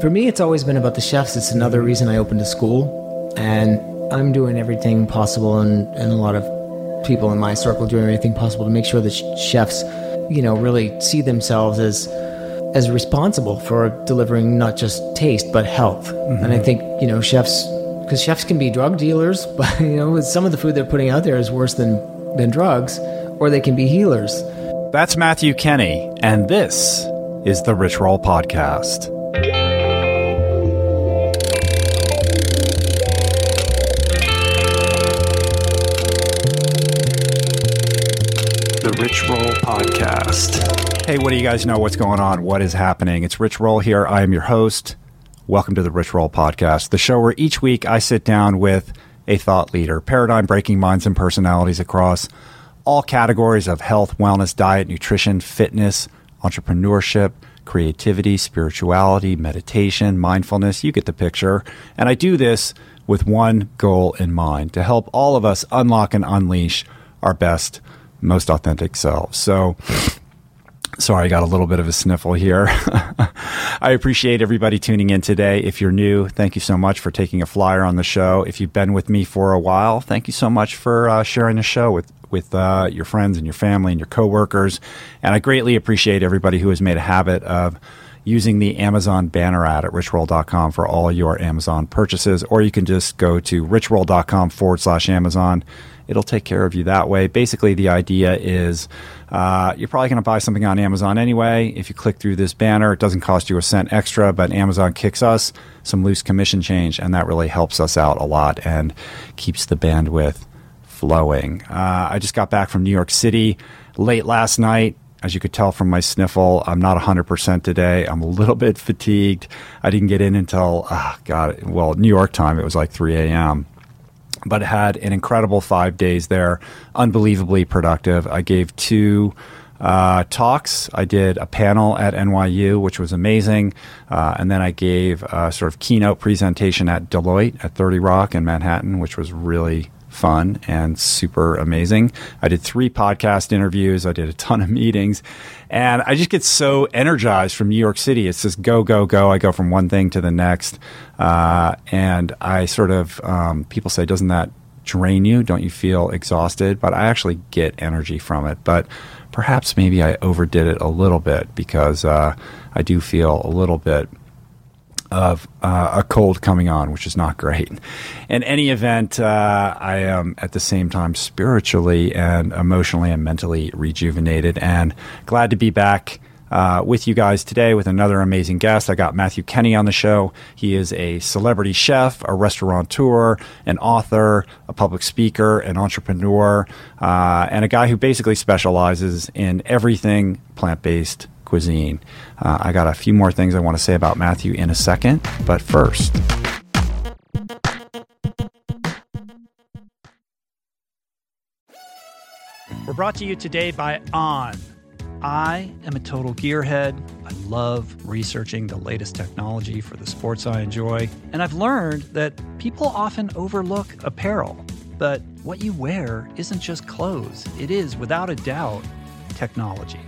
For me, it's always been about the chefs. It's another reason I opened a school. And I'm doing everything possible, and, and a lot of people in my circle doing everything possible to make sure that chefs, you know, really see themselves as as responsible for delivering not just taste but health. Mm-hmm. And I think you know chefs because chefs can be drug dealers, but you know some of the food they're putting out there is worse than than drugs, or they can be healers. That's Matthew Kenney, and this is the Rich Roll Podcast. Rich Roll Podcast. Hey, what do you guys know? What's going on? What is happening? It's Rich Roll here. I am your host. Welcome to the Rich Roll Podcast, the show where each week I sit down with a thought leader, paradigm breaking minds and personalities across all categories of health, wellness, diet, nutrition, fitness, entrepreneurship, creativity, spirituality, meditation, mindfulness. You get the picture. And I do this with one goal in mind to help all of us unlock and unleash our best, most authentic selves. So, Sorry, I got a little bit of a sniffle here. I appreciate everybody tuning in today. If you're new, thank you so much for taking a flyer on the show. If you've been with me for a while, thank you so much for uh, sharing the show with with uh, your friends and your family and your coworkers. And I greatly appreciate everybody who has made a habit of using the Amazon banner ad at richroll.com for all your Amazon purchases, or you can just go to richroll.com forward slash Amazon. It'll take care of you that way. Basically, the idea is uh, you're probably going to buy something on Amazon anyway. If you click through this banner, it doesn't cost you a cent extra, but Amazon kicks us some loose commission change, and that really helps us out a lot and keeps the bandwidth flowing. Uh, I just got back from New York City late last night. As you could tell from my sniffle, I'm not 100% today. I'm a little bit fatigued. I didn't get in until, oh God, well, New York time, it was like 3 a.m. But had an incredible five days there, unbelievably productive. I gave two uh, talks. I did a panel at NYU, which was amazing. Uh, and then I gave a sort of keynote presentation at Deloitte at 30 Rock in Manhattan, which was really fun and super amazing. I did three podcast interviews, I did a ton of meetings, and I just get so energized from New York City. It's just go, go, go. I go from one thing to the next. Uh, and I sort of, um, people say, doesn't that drain you? Don't you feel exhausted? But I actually get energy from it. But perhaps maybe I overdid it a little bit because uh, I do feel a little bit of uh, a cold coming on, which is not great. In any event, uh, I am at the same time spiritually and emotionally and mentally rejuvenated and glad to be back. Uh, with you guys today with another amazing guest. I got Matthew Kenney on the show. He is a celebrity chef, a restaurateur, an author, a public speaker, an entrepreneur, uh, and a guy who basically specializes in everything plant based cuisine. Uh, I got a few more things I want to say about Matthew in a second, but first. We're brought to you today by On. I am a total gearhead. I love researching the latest technology for the sports I enjoy. And I've learned that people often overlook apparel. But what you wear isn't just clothes, it is, without a doubt, technology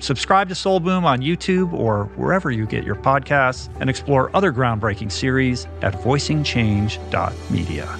Subscribe to Soul Boom on YouTube or wherever you get your podcasts and explore other groundbreaking series at voicingchange.media.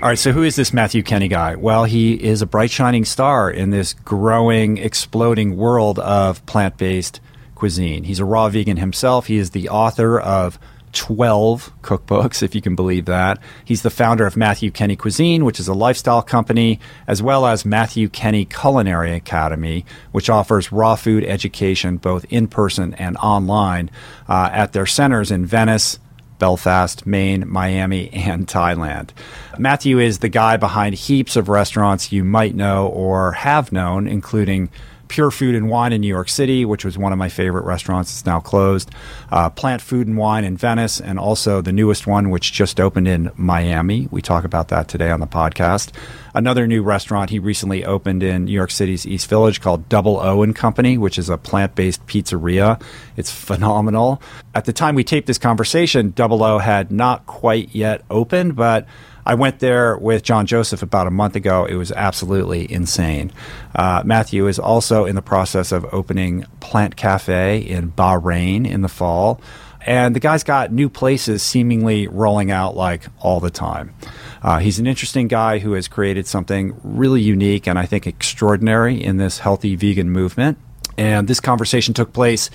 All right, so who is this Matthew Kenney guy? Well, he is a bright shining star in this growing, exploding world of plant based cuisine. He's a raw vegan himself. He is the author of 12 cookbooks, if you can believe that. He's the founder of Matthew Kenney Cuisine, which is a lifestyle company, as well as Matthew Kenney Culinary Academy, which offers raw food education both in person and online uh, at their centers in Venice, Belfast, Maine, Miami, and Thailand. Matthew is the guy behind heaps of restaurants you might know or have known, including Pure Food and Wine in New York City, which was one of my favorite restaurants. It's now closed. Uh, Plant Food and Wine in Venice, and also the newest one, which just opened in Miami. We talk about that today on the podcast. Another new restaurant he recently opened in New York City's East Village called Double O and Company, which is a plant based pizzeria. It's phenomenal. At the time we taped this conversation, Double O had not quite yet opened, but I went there with John Joseph about a month ago. It was absolutely insane. Uh, Matthew is also in the process of opening Plant Cafe in Bahrain in the fall. And the guy's got new places seemingly rolling out like all the time. Uh, he's an interesting guy who has created something really unique and I think extraordinary in this healthy vegan movement. And this conversation took place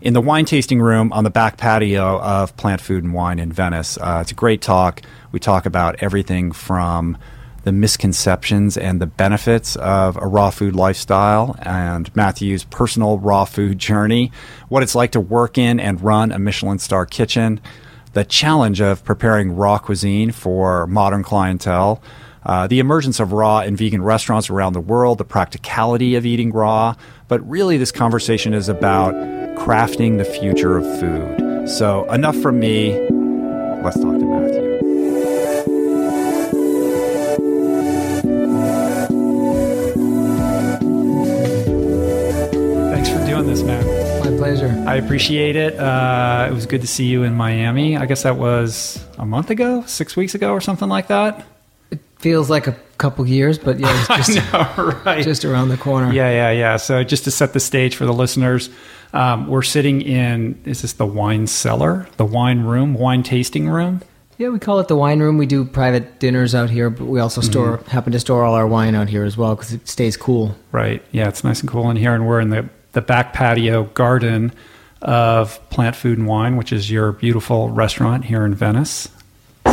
in the wine tasting room on the back patio of Plant Food and Wine in Venice. Uh, it's a great talk. We talk about everything from the misconceptions and the benefits of a raw food lifestyle and Matthew's personal raw food journey, what it's like to work in and run a Michelin star kitchen, the challenge of preparing raw cuisine for modern clientele. Uh, the emergence of raw and vegan restaurants around the world, the practicality of eating raw. But really, this conversation is about crafting the future of food. So, enough from me. Let's talk to Matthew. Thanks for doing this, man. My pleasure. I appreciate it. Uh, it was good to see you in Miami. I guess that was a month ago, six weeks ago, or something like that. Feels like a couple years, but yeah, it's just, know, right? just around the corner. Yeah, yeah, yeah. So just to set the stage for the listeners, um, we're sitting in is this the wine cellar, the wine room, wine tasting room? Yeah, we call it the wine room. We do private dinners out here, but we also store happen to store all our wine out here as well because it stays cool. Right. Yeah, it's nice and cool in here, and we're in the the back patio garden of Plant Food and Wine, which is your beautiful restaurant here in Venice.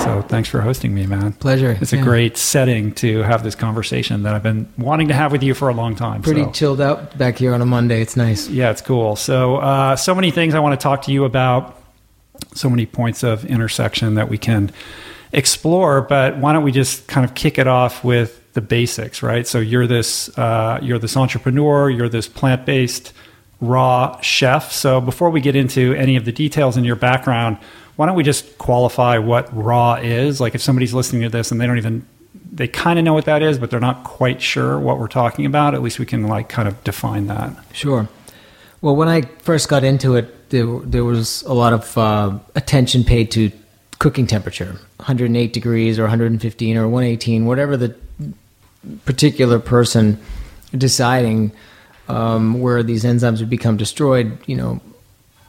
So thanks for hosting me, man. Pleasure. It's a great setting to have this conversation that I've been wanting to have with you for a long time. Pretty so. chilled out back here on a Monday. It's nice. Yeah, it's cool. So, uh, so many things I want to talk to you about. So many points of intersection that we can explore. But why don't we just kind of kick it off with the basics, right? So you're this uh, you're this entrepreneur. You're this plant based raw chef. So before we get into any of the details in your background, why don't we just qualify what raw is? Like if somebody's listening to this and they don't even they kind of know what that is, but they're not quite sure what we're talking about. At least we can like kind of define that. Sure. Well, when I first got into it, there, there was a lot of uh, attention paid to cooking temperature 108 degrees or 115 or 118, whatever the particular person deciding um, where these enzymes would become destroyed, you know,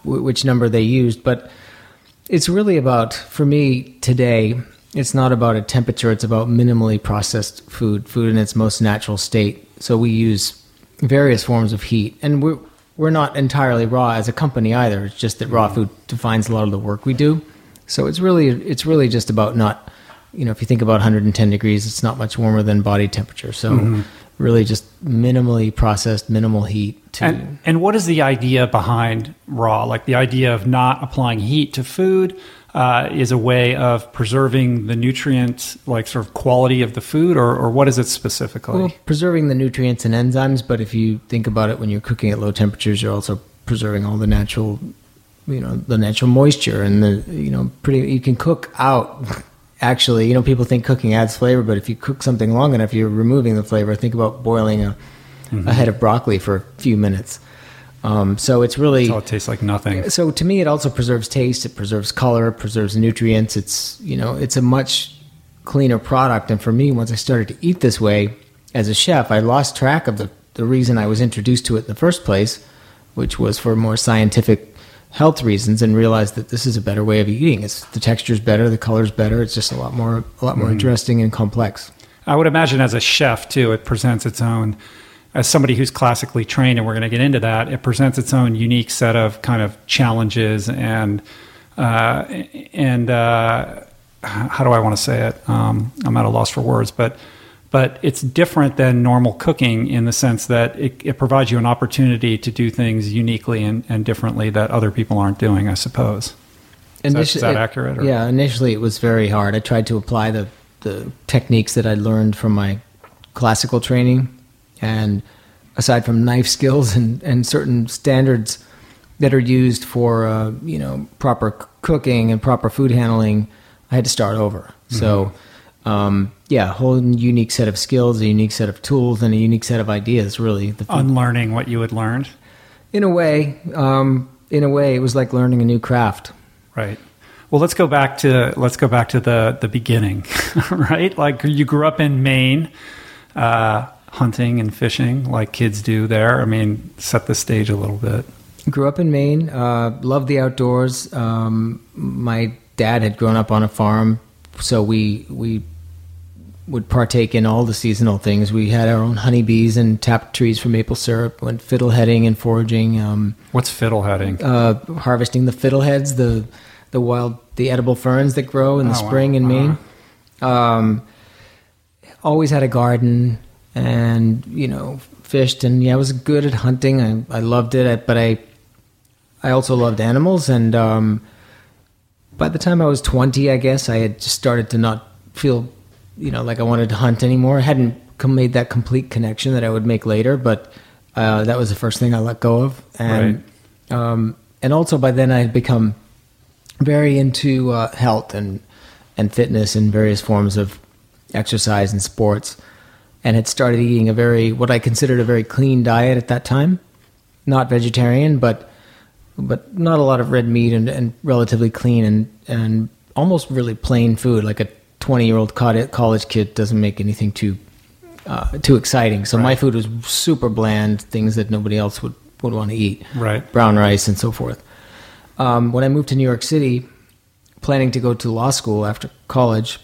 w- which number they used. But it's really about, for me today, it's not about a temperature, it's about minimally processed food, food in its most natural state. So we use various forms of heat. And we're, we're not entirely raw as a company either. It's just that raw mm-hmm. food defines a lot of the work we do. So it's really it's really just about not, you know, if you think about 110 degrees, it's not much warmer than body temperature. So mm-hmm. Really just minimally processed, minimal heat to And, and what is the idea behind raw? Like the idea of not applying heat to food uh, is a way of preserving the nutrient, like sort of quality of the food, or, or what is it specifically? Well, preserving the nutrients and enzymes, but if you think about it, when you're cooking at low temperatures, you're also preserving all the natural, you know, the natural moisture and the, you know, pretty. You can cook out. Actually, you know, people think cooking adds flavor, but if you cook something long enough, you're removing the flavor. Think about boiling a, a head of broccoli for a few minutes. Um, so it's really oh, it tastes like nothing. so to me it also preserves taste it preserves color it preserves nutrients it's you know it's a much cleaner product and for me once i started to eat this way as a chef i lost track of the, the reason i was introduced to it in the first place which was for more scientific health reasons and realized that this is a better way of eating it's the texture's better the color's better it's just a lot more a lot more interesting and complex I would imagine as a chef too, it presents its own. As somebody who's classically trained, and we're going to get into that, it presents its own unique set of kind of challenges and uh, and uh, how do I want to say it? Um, I'm at a loss for words, but but it's different than normal cooking in the sense that it, it provides you an opportunity to do things uniquely and, and differently that other people aren't doing. I suppose. Is that- is that accurate, or- Yeah, initially it was very hard. I tried to apply the, the techniques that I learned from my classical training, and aside from knife skills and, and certain standards that are used for uh, you know proper c- cooking and proper food handling, I had to start over. So. Um, yeah, a whole unique set of skills, a unique set of tools, and a unique set of ideas. Really, the Unlearning what you had learned, in a way, um, in a way, it was like learning a new craft. Right. Well, let's go back to let's go back to the the beginning, right? Like you grew up in Maine, uh, hunting and fishing, like kids do there. I mean, set the stage a little bit. Grew up in Maine, uh, loved the outdoors. Um, my dad had grown up on a farm, so we we would partake in all the seasonal things. We had our own honeybees and tapped trees for maple syrup. Went fiddleheading and foraging, um, What's fiddleheading? uh, harvesting the fiddleheads, the the wild, the edible ferns that grow in the Oh, wow. spring in Maine. Um, always had a garden, and you know, fished, and yeah, I was good at hunting. I I loved it, I- but I I also loved animals, and um, by the time I was twenty, I guess I had just started to not feel, you know, like I wanted to hunt anymore. I hadn't made that complete connection that I would make later, but uh, that was the first thing I let go of, and um, and also by then I had become very into uh, health and and fitness and various forms of exercise and sports, and had started eating a very what I considered a very clean diet at that time, not vegetarian, but but not a lot of red meat and, and relatively clean and and almost really plain food, like a twenty year old college kid doesn't make anything too uh, too exciting. So my food was super bland, things that nobody else would would want to eat, Right. brown rice and so forth. Um, when I moved to New York City, planning to go to law school after college,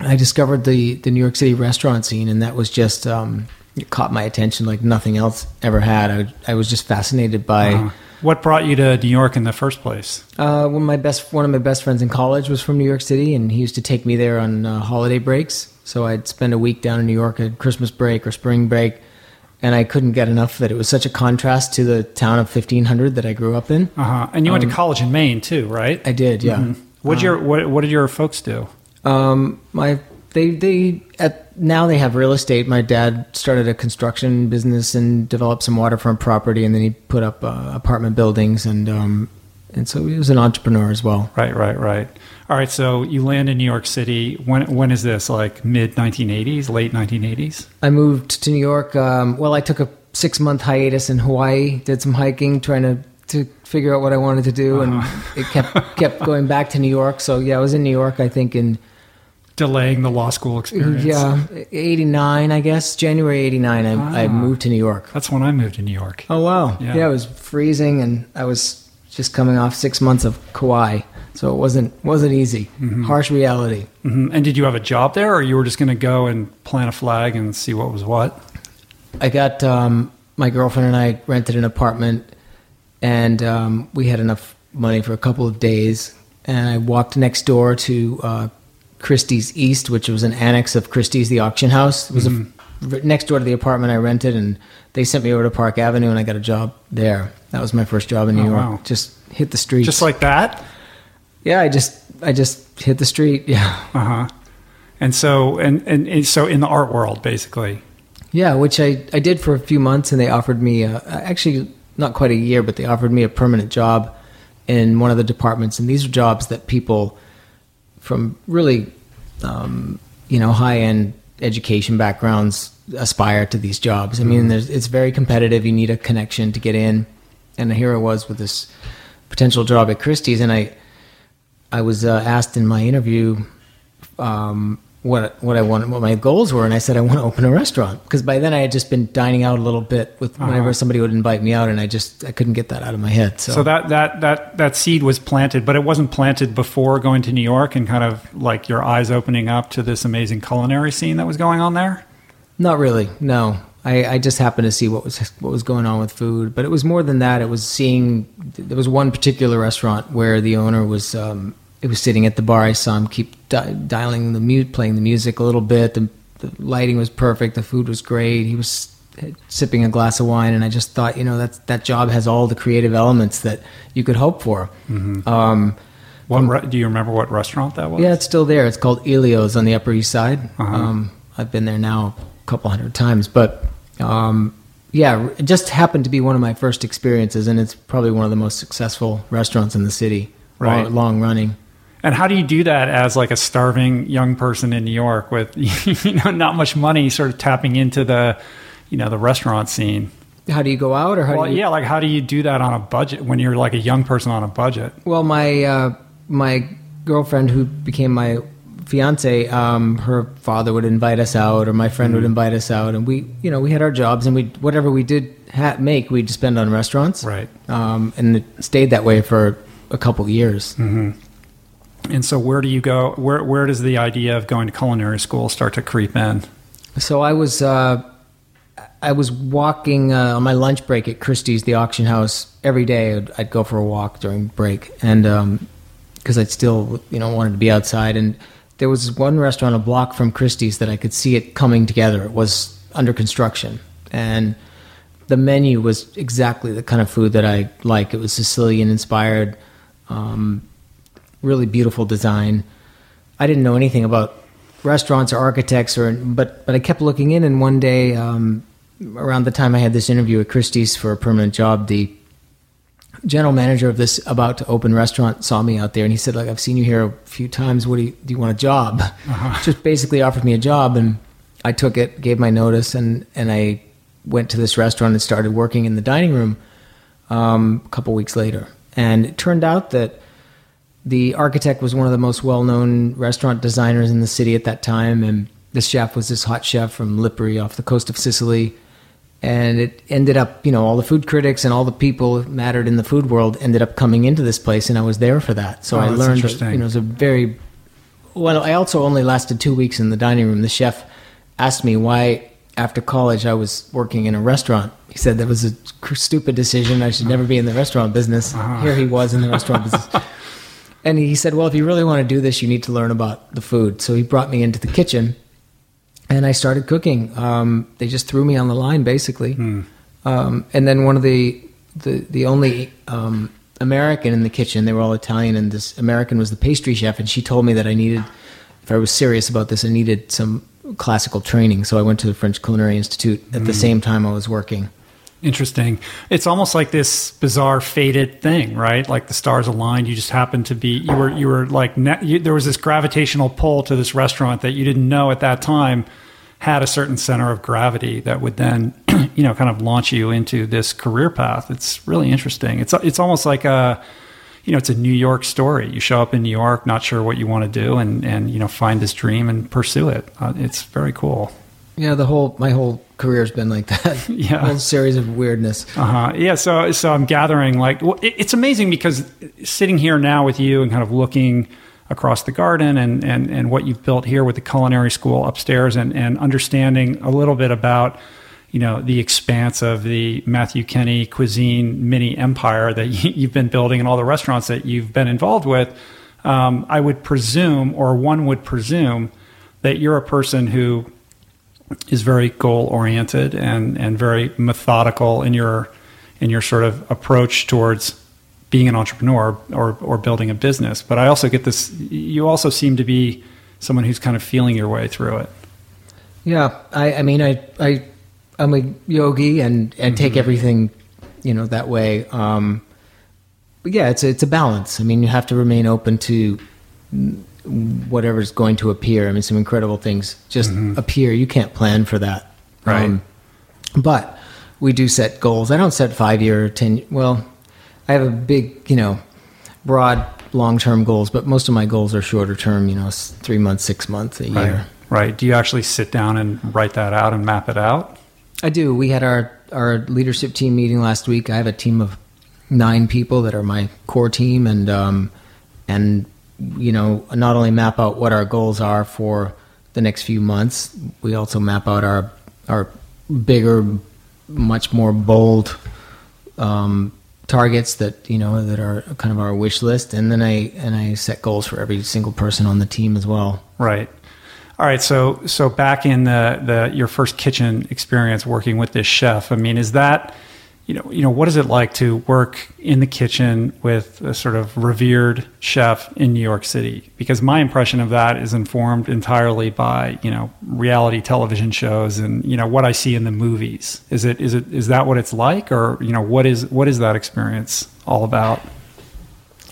I discovered the the New York City restaurant scene, and that was just um, it caught my attention like nothing else ever had. I, I was just fascinated by. Uh, what brought you to New York in the first place? Uh, one of my best one of my best friends in college was from New York City, and he used to take me there on uh, holiday breaks. So I'd spend a week down in New York at Christmas break or spring break, and I couldn't get enough that it was such a contrast to the town of fifteen hundred that I grew up in. Uh huh. And you went to college in Maine too, right? I did, yeah. Mhm. What'd your what, what did your folks do? Um, my they they at now they have real estate. My dad started a construction business and developed some waterfront property, and then he put up uh, apartment buildings, and um, and so he was an entrepreneur as well. Right, right, right. All right. So you land in New York City. When when is this? Like mid 1980s, late 1980s? I moved to New York. Um, well, I took a six month hiatus in Hawaii, did some hiking, trying to to figure out what I wanted to do, and it kept kept going back to New York. So yeah, I was in New York. I think in Delaying the law school experience. yeah eighty nine, I guess January eighty nine. I, I Ah. moved to New York. That's when I moved to New York. Oh wow! Yeah. Yeah. it was freezing, and I was just coming off six months of Kauai, so it wasn't wasn't easy. Harsh reality. hmm And did you have a job there, or you were just going to go and plant a flag and see what was what? I got um, my girlfriend and I rented an apartment, and um, we had enough money for a couple of days. And I walked next door to uh, Christie's East, which was an annex of Christie's, the auction house. It was a, next door to the apartment I rented, and they sent me over to Park Avenue, and I got a job there. That was my first job in New Oh, York. wow. Just hit the street, Just like that. yeah, I just I just hit the street. Yeah. Uh huh. And so and, and and so in the art world, basically. Yeah, which I, I did for a few months, and they offered me a, actually not quite a year, but they offered me a permanent job in one of the departments. And these are jobs that people from really, um, you know, high end education backgrounds aspire to these jobs. I mean, there's, it's very competitive. You need a connection to get in, and here I was with this potential job at Christie's, and I I was uh, asked in my interview um, what what I wanted, what my goals were, and I said I want to open a restaurant because by then I had just been dining out a little bit with whenever Uh-huh. somebody would invite me out, and I just I couldn't get that out of my head. So, So that that that that seed was planted, but it wasn't planted before going to New York and kind of like your eyes opening up to this amazing culinary scene that was going on there. not really, no. I, I just happened to see what was what was going on with food, but it was more than that. It was seeing there was one particular restaurant where the owner was um, it was sitting at the bar. I saw him keep di- dialing the mute, playing the music a little bit. The, the lighting was perfect. The food was great. He was sipping a glass of wine, and I just thought, you know, that that job has all the creative elements that you could hope for. Um, What re- do you remember? What restaurant that was? yeah, it's still there. It's called Elio's on the Upper East Side. Uh-huh. Um, I've been there now a couple hundred times, but um, yeah, it just happened to be one of my first experiences, and it's probably one of the most successful restaurants in the city, Right. long running. And how do you do that as like a starving young person in New York with you know not much money, sort of tapping into the you know the restaurant scene? How do you go out, or how Well, do you? yeah, like how do you do that on a budget when you're like a young person on a budget? Well, my uh, my girlfriend, who became my fiance, um, her father would invite us out, or my friend would invite us out, and we, you know, we had our jobs, and we whatever we did ha- make, we'd spend on restaurants, Right. Um, and it stayed that way for a couple years. And so where do you go? Where where does the idea of going to culinary school start to creep in? So I was uh, I was walking uh, on my lunch break at Christie's, the auction house, every day. I'd, I'd go for a walk during break, and because I'd still you know wanted to be outside. And there was one restaurant a block from Christie's that I could see it coming together. It was under construction, and the menu was exactly the kind of food that I like. It was Sicilian inspired, um, really beautiful design. I didn't know anything about restaurants or architects, or but but I kept looking in. And one day, um, around the time I had this interview at Christie's for a permanent job, the general manager of this about to open restaurant saw me out there, and he said, "Like I've seen you here a few times. What do you do? You want a job?" Just basically offered me a job, and I took it, gave my notice, and and I went to this restaurant and started working in the dining room um, a couple weeks later. And it turned out that the architect was one of the most well-known restaurant designers in the city at that time, and this chef was this hot chef from Lipari off the coast of Sicily. And it ended up, you know, all the food critics and all the people mattered in the food world ended up coming into this place, and I was there for that. So Oh, I learned, interesting. you know, it was a very well. I also only lasted two weeks in the dining room. The chef asked me why, after college, I was working in a restaurant. He said that was a stupid decision. I should never be in the restaurant business. Uh-huh. Here he was in the restaurant business. And he said, Well, if you really want to do this, you need to learn about the food. So he brought me into the kitchen and I started cooking. Um, they just threw me on the line, basically. Um, and then one of the, the, the only um, American in the kitchen, they were all Italian, and this American was the pastry chef. And she told me that I needed, if I was serious about this, I needed some classical training. So I went to the French Culinary Institute at the same time I was working. Interesting. It's almost like this bizarre fated thing, right? Like the stars aligned. You just happened to be you were you were like ne- you, there was this gravitational pull to this restaurant that you didn't know at that time had a certain center of gravity that would then you know kind of launch you into this career path. It's really interesting. It's it's almost like a you know it's a New York story. You show up in New York, not sure what you want to do, and and you know find this dream and pursue it. Uh, it's very cool. Yeah, the whole my whole career's been like that. Yeah. a whole series of weirdness. Uh-huh. Yeah. So, so I'm gathering like well, it, it's amazing because sitting here now with you and kind of looking across the garden and, and, and what you've built here with the culinary school upstairs and, and understanding a little bit about, you know, the expanse of the Matthew Kenney cuisine mini empire that you, you've been building and all the restaurants that you've been involved with. Um, I would presume, or one would presume, that you're a person who is very goal oriented and and very methodical in your in your sort of approach towards being an entrepreneur or or building a business. But I also get this. You also seem to be someone who's kind of feeling your way through it. Yeah, I, I mean, I, I, I'm a yogi and, and take everything, you know, that way. Um, but yeah, it's a, it's a balance. I mean, you have to remain open to whatever's going to appear. I mean, some incredible things just appear. You can't plan for that. Right. but we do set goals. I don't set five year, or ten. Well, I have a big, you know, broad, long term goals, but most of my goals are shorter term. You know, three months, six months, a year. Right. Do you actually sit down and write that out and map it out? I do. We had our our leadership team meeting last week. I have a team of nine people that are my core team, and um, and you know, not only map out what our goals are for the next few months, we also map out our our bigger, much more bold um, targets that you know that are kind of our wish list, and then I and I set goals for every single person on the team as well. Right. All right. So so back in the the your first kitchen experience working with this chef, I mean, is that you know you know what is it like to work in the kitchen with a sort of revered chef in New York City? Because my impression of that is informed entirely by you know reality television shows and you know what I see in the movies. Is it is it is that what it's like, or you know what is what is that experience all about?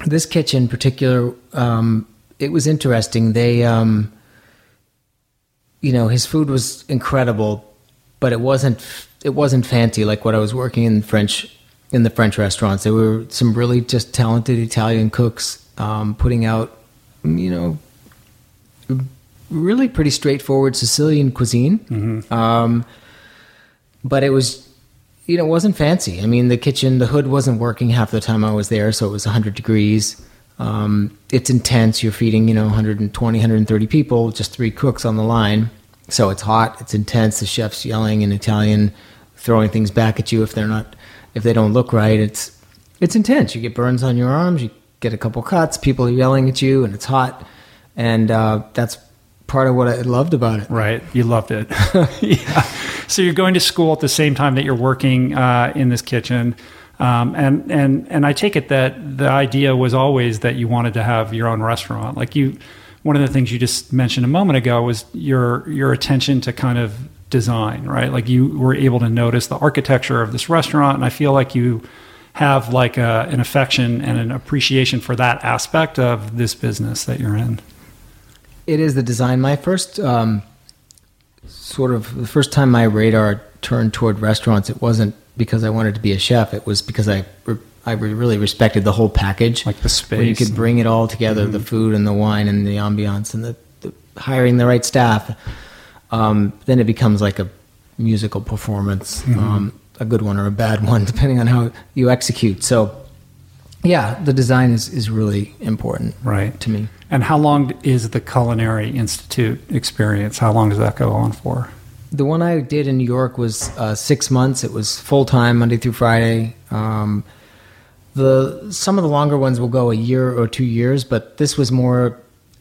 this kitchen in particular um, it was interesting they um, you know his food was incredible but it wasn't it wasn't fancy like what i was working in french in the french restaurants there were some really just talented italian cooks um, putting out you know really pretty straightforward sicilian cuisine um, but it was you know, it wasn't fancy. I mean, the kitchen, the hood wasn't working half the time I was there, so it was 100 degrees. Um, it's intense. You're feeding, you know, 120, 130 people, just three cooks on the line. So it's hot, it's intense. The chef's yelling in Italian, throwing things back at you if they're not, if they don't look right. It's, it's intense. You get burns on your arms, you get a couple cuts, people are yelling at you, and it's hot. And uh, that's part of what I loved about it. Right. You loved it. yeah. So you're going to school at the same time that you're working uh, in this kitchen. Um, and, and, and I take it that the idea was always that you wanted to have your own restaurant. Like you, one of the things you just mentioned a moment ago was your, your attention to kind of design, right? Like you were able to notice the architecture of this restaurant. And I feel like you have like a, an affection and an appreciation for that aspect of this business that you're in. It is the design. My first um, sort of the first time my radar turned toward restaurants, it wasn't because I wanted to be a chef. It was because I re- I really respected the whole package, Like the where you could bring it all together: the food and the wine and the ambiance and the, the hiring the right staff. Um, then it becomes like a musical performance, um, a good one or a bad one, depending on how you execute. So, yeah, the design is, is really important Right. to me. And how long is the Culinary Institute experience? How long does that go on for? The one I did in New York was uh, six months. It was full time, Monday through Friday. Um, the some of the longer ones will go a year or two years, but this was more.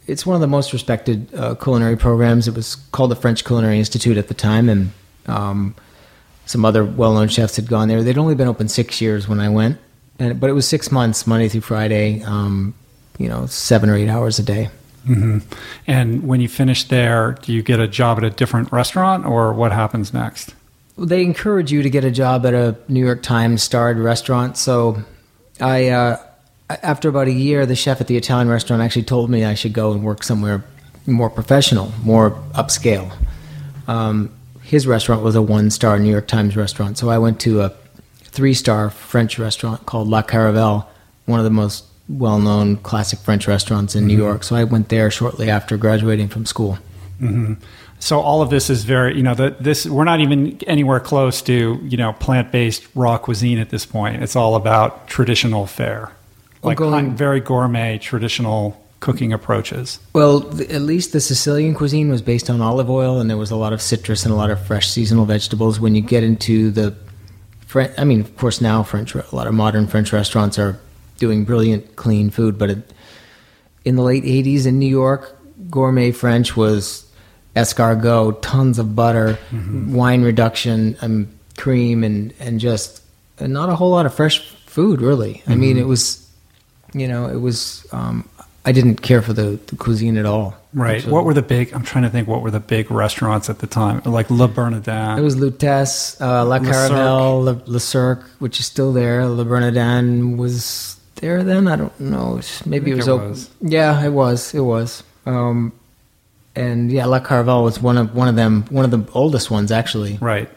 It's one of the most respected uh, culinary programs. It was called the French Culinary Institute at the time, and um, some other well-known chefs had gone there. They'd only been open six years when I went, and but it was six months, Monday through Friday. Um, you know, seven or eight hours a day. hmm And when you finish there, do you get a job at a different restaurant, or what happens next? they encourage you to get a job at a New York Times starred restaurant. So I, uh, after about a year, the chef at the Italian restaurant actually told me I should go and work somewhere more professional, more upscale. Um, his restaurant was a one star New York Times restaurant. So I went to a three star French restaurant called La Caravelle, one of the most well known classic French restaurants in New York. So I went there shortly after graduating from school. So all of this is very, you know, the, this we're not even anywhere close to, you know, plant-based raw cuisine at this point. It's all about traditional fare, like going- very gourmet traditional cooking approaches. Well, th- at least the Sicilian cuisine was based on olive oil, and there was a lot of citrus and a lot of fresh seasonal vegetables. When you get into the, French, I mean, of course, now French, a lot of modern French restaurants are doing brilliant, clean food. But it, in the late '80s in New York, gourmet French was escargot, tons of butter, wine reduction, um, cream, and and just and not a whole lot of fresh food. Really, I mean, it was, you know, it was. Um, I didn't care for the, the cuisine at all. Right. actually. What were the big? I'm trying to think. What were the big restaurants at the time? Like Le Bernardin. It was Lutece, uh, La Le Caravelle, Le, Le Cirque, which is still there. Le Bernardin was there then. I don't know. Maybe it was it open. was. Yeah, it was. It was. Um, and yeah, La Caravelle was one of one of them. One of the oldest ones, actually. Right.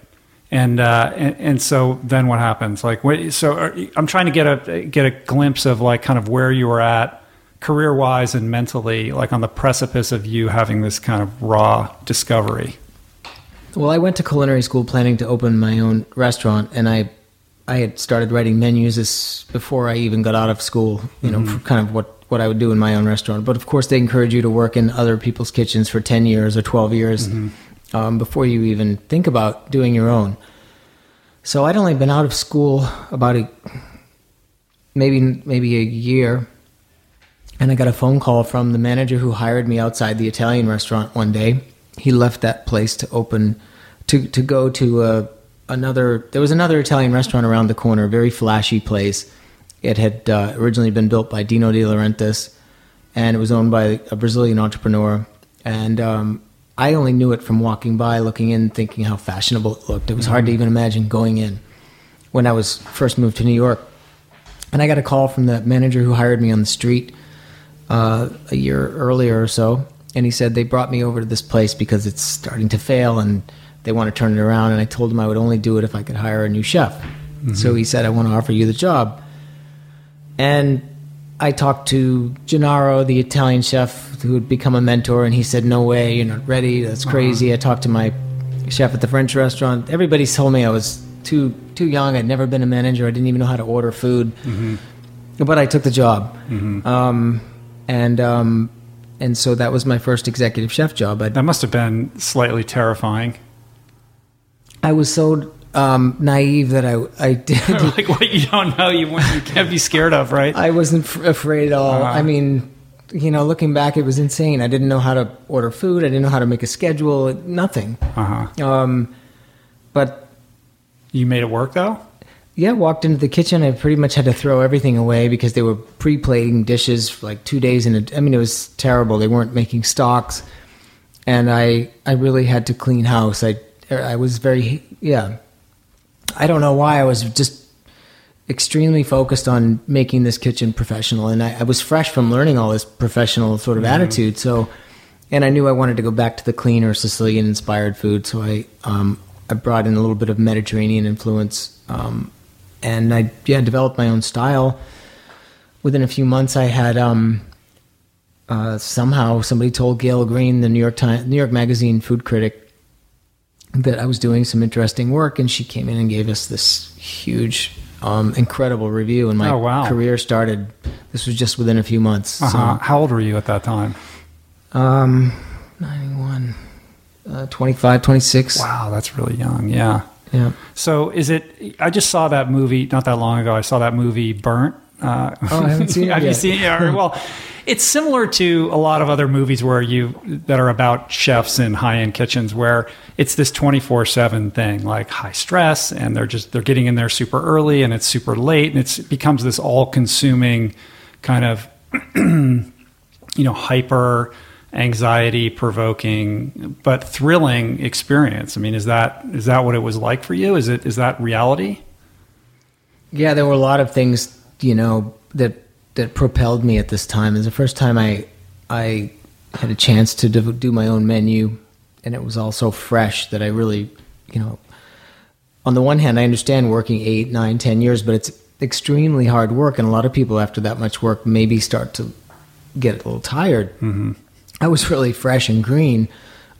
And, uh, and and so then what happens? Like, what, so are, I'm trying to get a get a glimpse of like kind of where you were at career wise and mentally, like on the precipice of you having this kind of raw discovery. Well, I went to culinary school planning to open my own restaurant, and I, I had started writing menus this before I even got out of school. You know, mm-hmm. for kind of what what I would do in my own restaurant. But of course, they encourage you to work in other people's kitchens for ten years or twelve years mm-hmm. Um, before you even think about doing your own. So I'd only been out of school about a maybe maybe a year, and I got a phone call from the manager who hired me outside the Italian restaurant one day. He left that place to open to to go to a, another. There was another Italian restaurant around the corner, a very flashy place. It had uh, originally been built by Dino De Laurentiis, and it was owned by a Brazilian entrepreneur. And um, I only knew it from walking by, looking in, thinking how fashionable it looked. It was hard to even imagine going in when I was first moved to New York. And I got a call from the manager who hired me on the street uh, a year earlier or so, and he said they brought me over to this place because it's starting to fail and they want to turn it around. And I told him I would only do it if I could hire a new chef. So he said, I want to offer you the job. And I talked to Gennaro, the Italian chef who had become a mentor, and he said, No way, you're not ready. That's crazy. I talked to my chef at the French restaurant. Everybody told me I was too too young. I'd never been a manager. I didn't even know how to order food. But I took the job. Um, and um, and so that was my first executive chef job. I, That must have been slightly terrifying. I was so um, naive that I I did. like what you don't know, you you can't be scared of, right? I wasn't f- afraid at all. Uh-huh. I mean, you know, looking back, it was insane. I didn't know how to order food. I didn't know how to make a schedule. Nothing. Uh huh. Um, but You made it work though. yeah, walked into the kitchen. I pretty much had to throw everything away because they were pre-plating dishes for like two days in I mean, it was terrible. They weren't making stocks, and I I really had to clean house. I I was very yeah. I don't know why I was just extremely focused on making this kitchen professional, and I, I was fresh from learning all this professional sort of attitude. So, and I knew I wanted to go back to the cleaner Sicilian inspired food. So I um, I brought in a little bit of Mediterranean influence, um, and I yeah developed my own style. Within a few months, I had um, uh, somehow somebody told Gael Greene, the New York Times, New York Magazine food critic, that I was doing some interesting work, and she came in and gave us this huge, um, incredible review, and my Oh, wow. career started. This was just within a few months. Uh-huh. How old were you at that time? So, um, 91, uh, 25, 26. Wow, that's really young. Yeah. Yeah. So is it? I just saw that movie not that long ago. I saw that movie Burnt. Uh, Oh, I haven't seen it Have you seen it? Well, it's similar to a lot of other movies where you that are about chefs in high end kitchens, where it's this twenty four seven thing, like high stress, and they're just they're getting in there super early, and it's super late, and it's, it becomes this all consuming kind of you know hyper anxiety provoking but thrilling experience. I mean is that is that what it was like for you? Is it is that reality? Yeah, there were a lot of things, you know, that that propelled me at this time. is the first time I I had a chance to do my own menu, and it was all so fresh that I really, you know, on the one hand, I understand working eight, nine, ten years, but it's extremely hard work, and a lot of people after that much work maybe start to get a little tired. Mm-hmm. I was really fresh and green,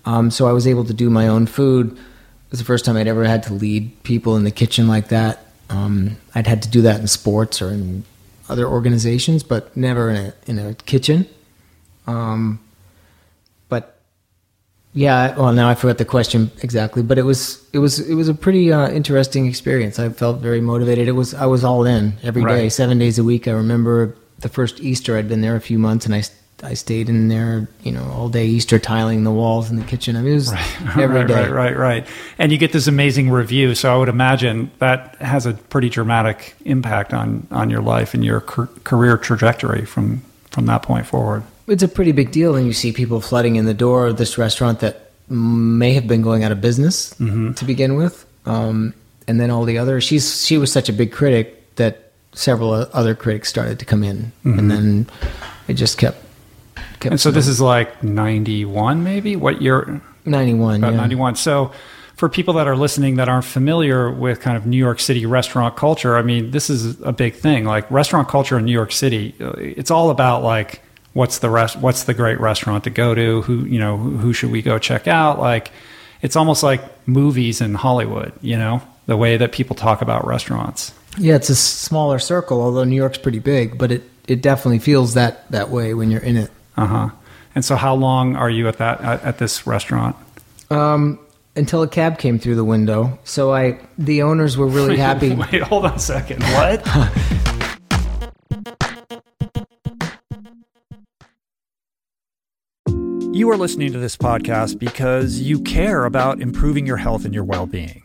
um, so I was able to do my own food. It was the first time I'd ever had to lead people in the kitchen like that. Um, I'd had to do that in sports or in other organizations, but never in a in a kitchen. Um, but yeah, well, now I forgot the question exactly, but it was it was it was a pretty uh, interesting experience. I felt very motivated. It was I was all in every day, Right. seven days a week. I remember the first Easter I'd been there a few months, and I I stayed in there, you know, all day Easter tiling the walls in the kitchen. I mean, it was every right, day. right right right and you get this amazing review so i would imagine that has a pretty dramatic impact on on your life and your car- career trajectory from from that point forward It's a pretty big deal when you see people flooding in the door of this restaurant that may have been going out of business to begin with, um, and then all the other. She's she was such a big critic that several other critics started to come in, and then it just kept. Kept and so this is like 91 maybe what year ninety one. about Yeah. 91 so for people that are listening that aren't familiar with kind of new york city restaurant culture i mean this is a big thing like restaurant culture in new york city uh, it's all about like what's the rest what's the great restaurant to go to who you know who should we go check out like it's almost like movies in hollywood you know the way that people talk about restaurants Yeah, it's a smaller circle, although New York's pretty big, but it it definitely feels that that way when you're in it. Uh-huh. And so how long are you at that at, at this restaurant? Um, until a cab came through the window, so I the owners were really happy. wait hold on a second. What? You are listening to this podcast because you care about improving your health and your well being.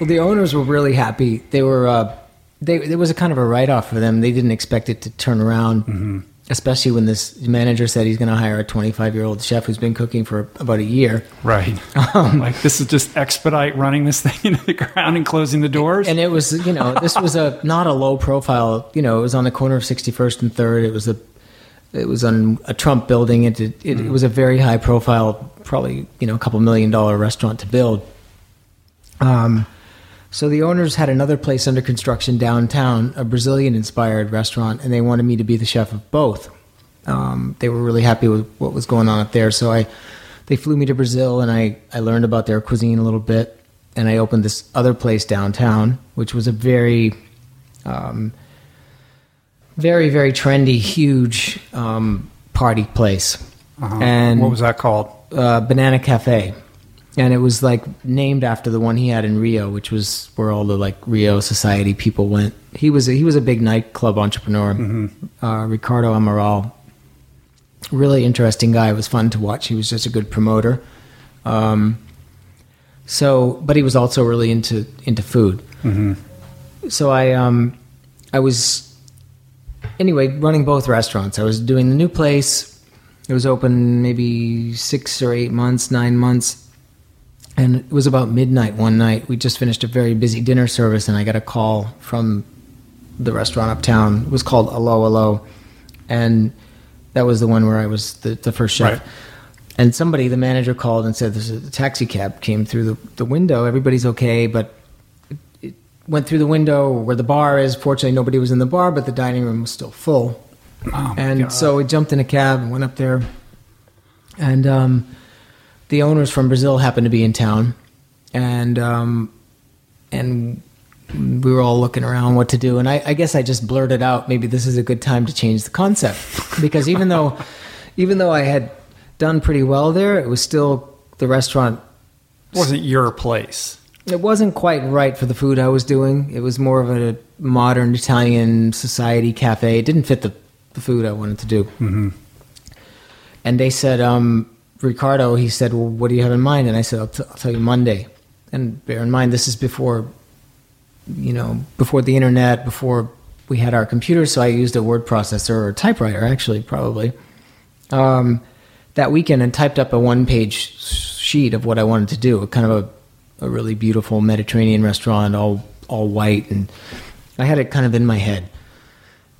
Well, the owners were really happy. They were. Uh, they there was a kind of a write off for them. They didn't expect it to turn around, Mm-hmm. especially when this manager said he's going to hire a 25 year old chef who's been cooking for about a year. Right. Um, like this is just expedite running this thing into the ground and closing the doors. And it was, you know, this was a not a low profile. You know, it was on the corner of 61st and Third. It was a, it was on a Trump building. It it, it, it was a very high profile, probably you know, a couple million dollar restaurant to build. Um, so the owners had another place under construction downtown, a Brazilian inspired restaurant, and they wanted me to be the chef of both. Um, they were really happy with what was going on up there, so I they flew me to Brazil, and I I learned about their cuisine a little bit, and I opened this other place downtown, which was a very um, very very trendy, huge um, party place, Uh-huh. and what was that called? uh, Banana Cafe, and it was like named after the one he had in Rio, which was where all the like Rio society people went. He was a, he was a big nightclub entrepreneur, uh, Ricardo Amaral. Really interesting guy. It was fun to watch. He was just a good promoter. Um, so, but he was also really into into food. So I um, I was anyway running both restaurants. I was doing the new place. It was open maybe six or eight months, nine months. And it was about midnight one night. We just finished a very busy dinner service, and I got a call from the restaurant uptown. It was called Alo Alo. And that was the one where I was the, the first chef. Right. And somebody, the manager, called and said there's a taxi cab came through the, the window. Everybody's okay, but it, it went through the window where the bar is. Fortunately, nobody was in the bar, but the dining room was still full. Oh, And God. so we jumped in a cab and went up there. And um, the owners from Brazil happened to be in town, and um, and we were all looking around what to do. And I, I guess I just blurted out, maybe this is a good time to change the concept, because even though even though I had done pretty well there, it was still the restaurant. wasn't your place. It wasn't quite right for the food I was doing. It was more of a modern Italian society cafe. It didn't fit the, the food I wanted to do. Mm-hmm. And they said, um, Ricardo, he said, well, what do you have in mind? And I said, I'll, t- I'll tell you Monday. And bear in mind, this is before, you know, before the internet, before we had our computers. So I used a word processor or a typewriter, actually, probably, um, that weekend and typed up a one page sheet of what I wanted to do, a kind of a, a really beautiful Mediterranean restaurant, all, all white. And I had it kind of in my head.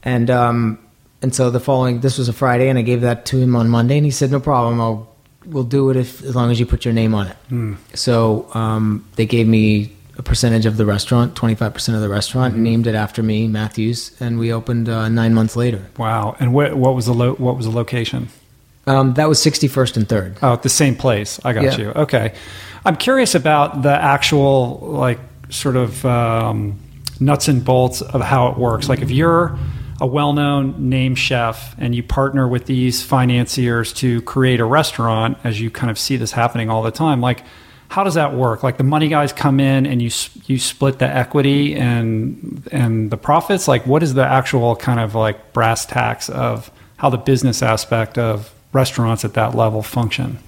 And, um, and so the following, this was a Friday, and I gave that to him on Monday, and he said, "No problem, I'll we'll do it if as long as you put your name on it." So um, they gave me a percentage of the restaurant, twenty five percent of the restaurant, named it after me, Matthews, and we opened uh, nine months later. Wow. And what what was the lo- what was the location? Um, that was sixty first and third. Oh, at the same place. I got Yeah. you. Okay. I'm curious about the actual, like, sort of um, nuts and bolts of how it works. Like, if you're a well known name chef and you partner with these financiers to create a restaurant, as you kind of see this happening all the time, like, how does that work? Like the money guys come in and you you split the equity and and the profits. Like what is the actual kind of like brass tacks of how the business aspect of restaurants at that level function?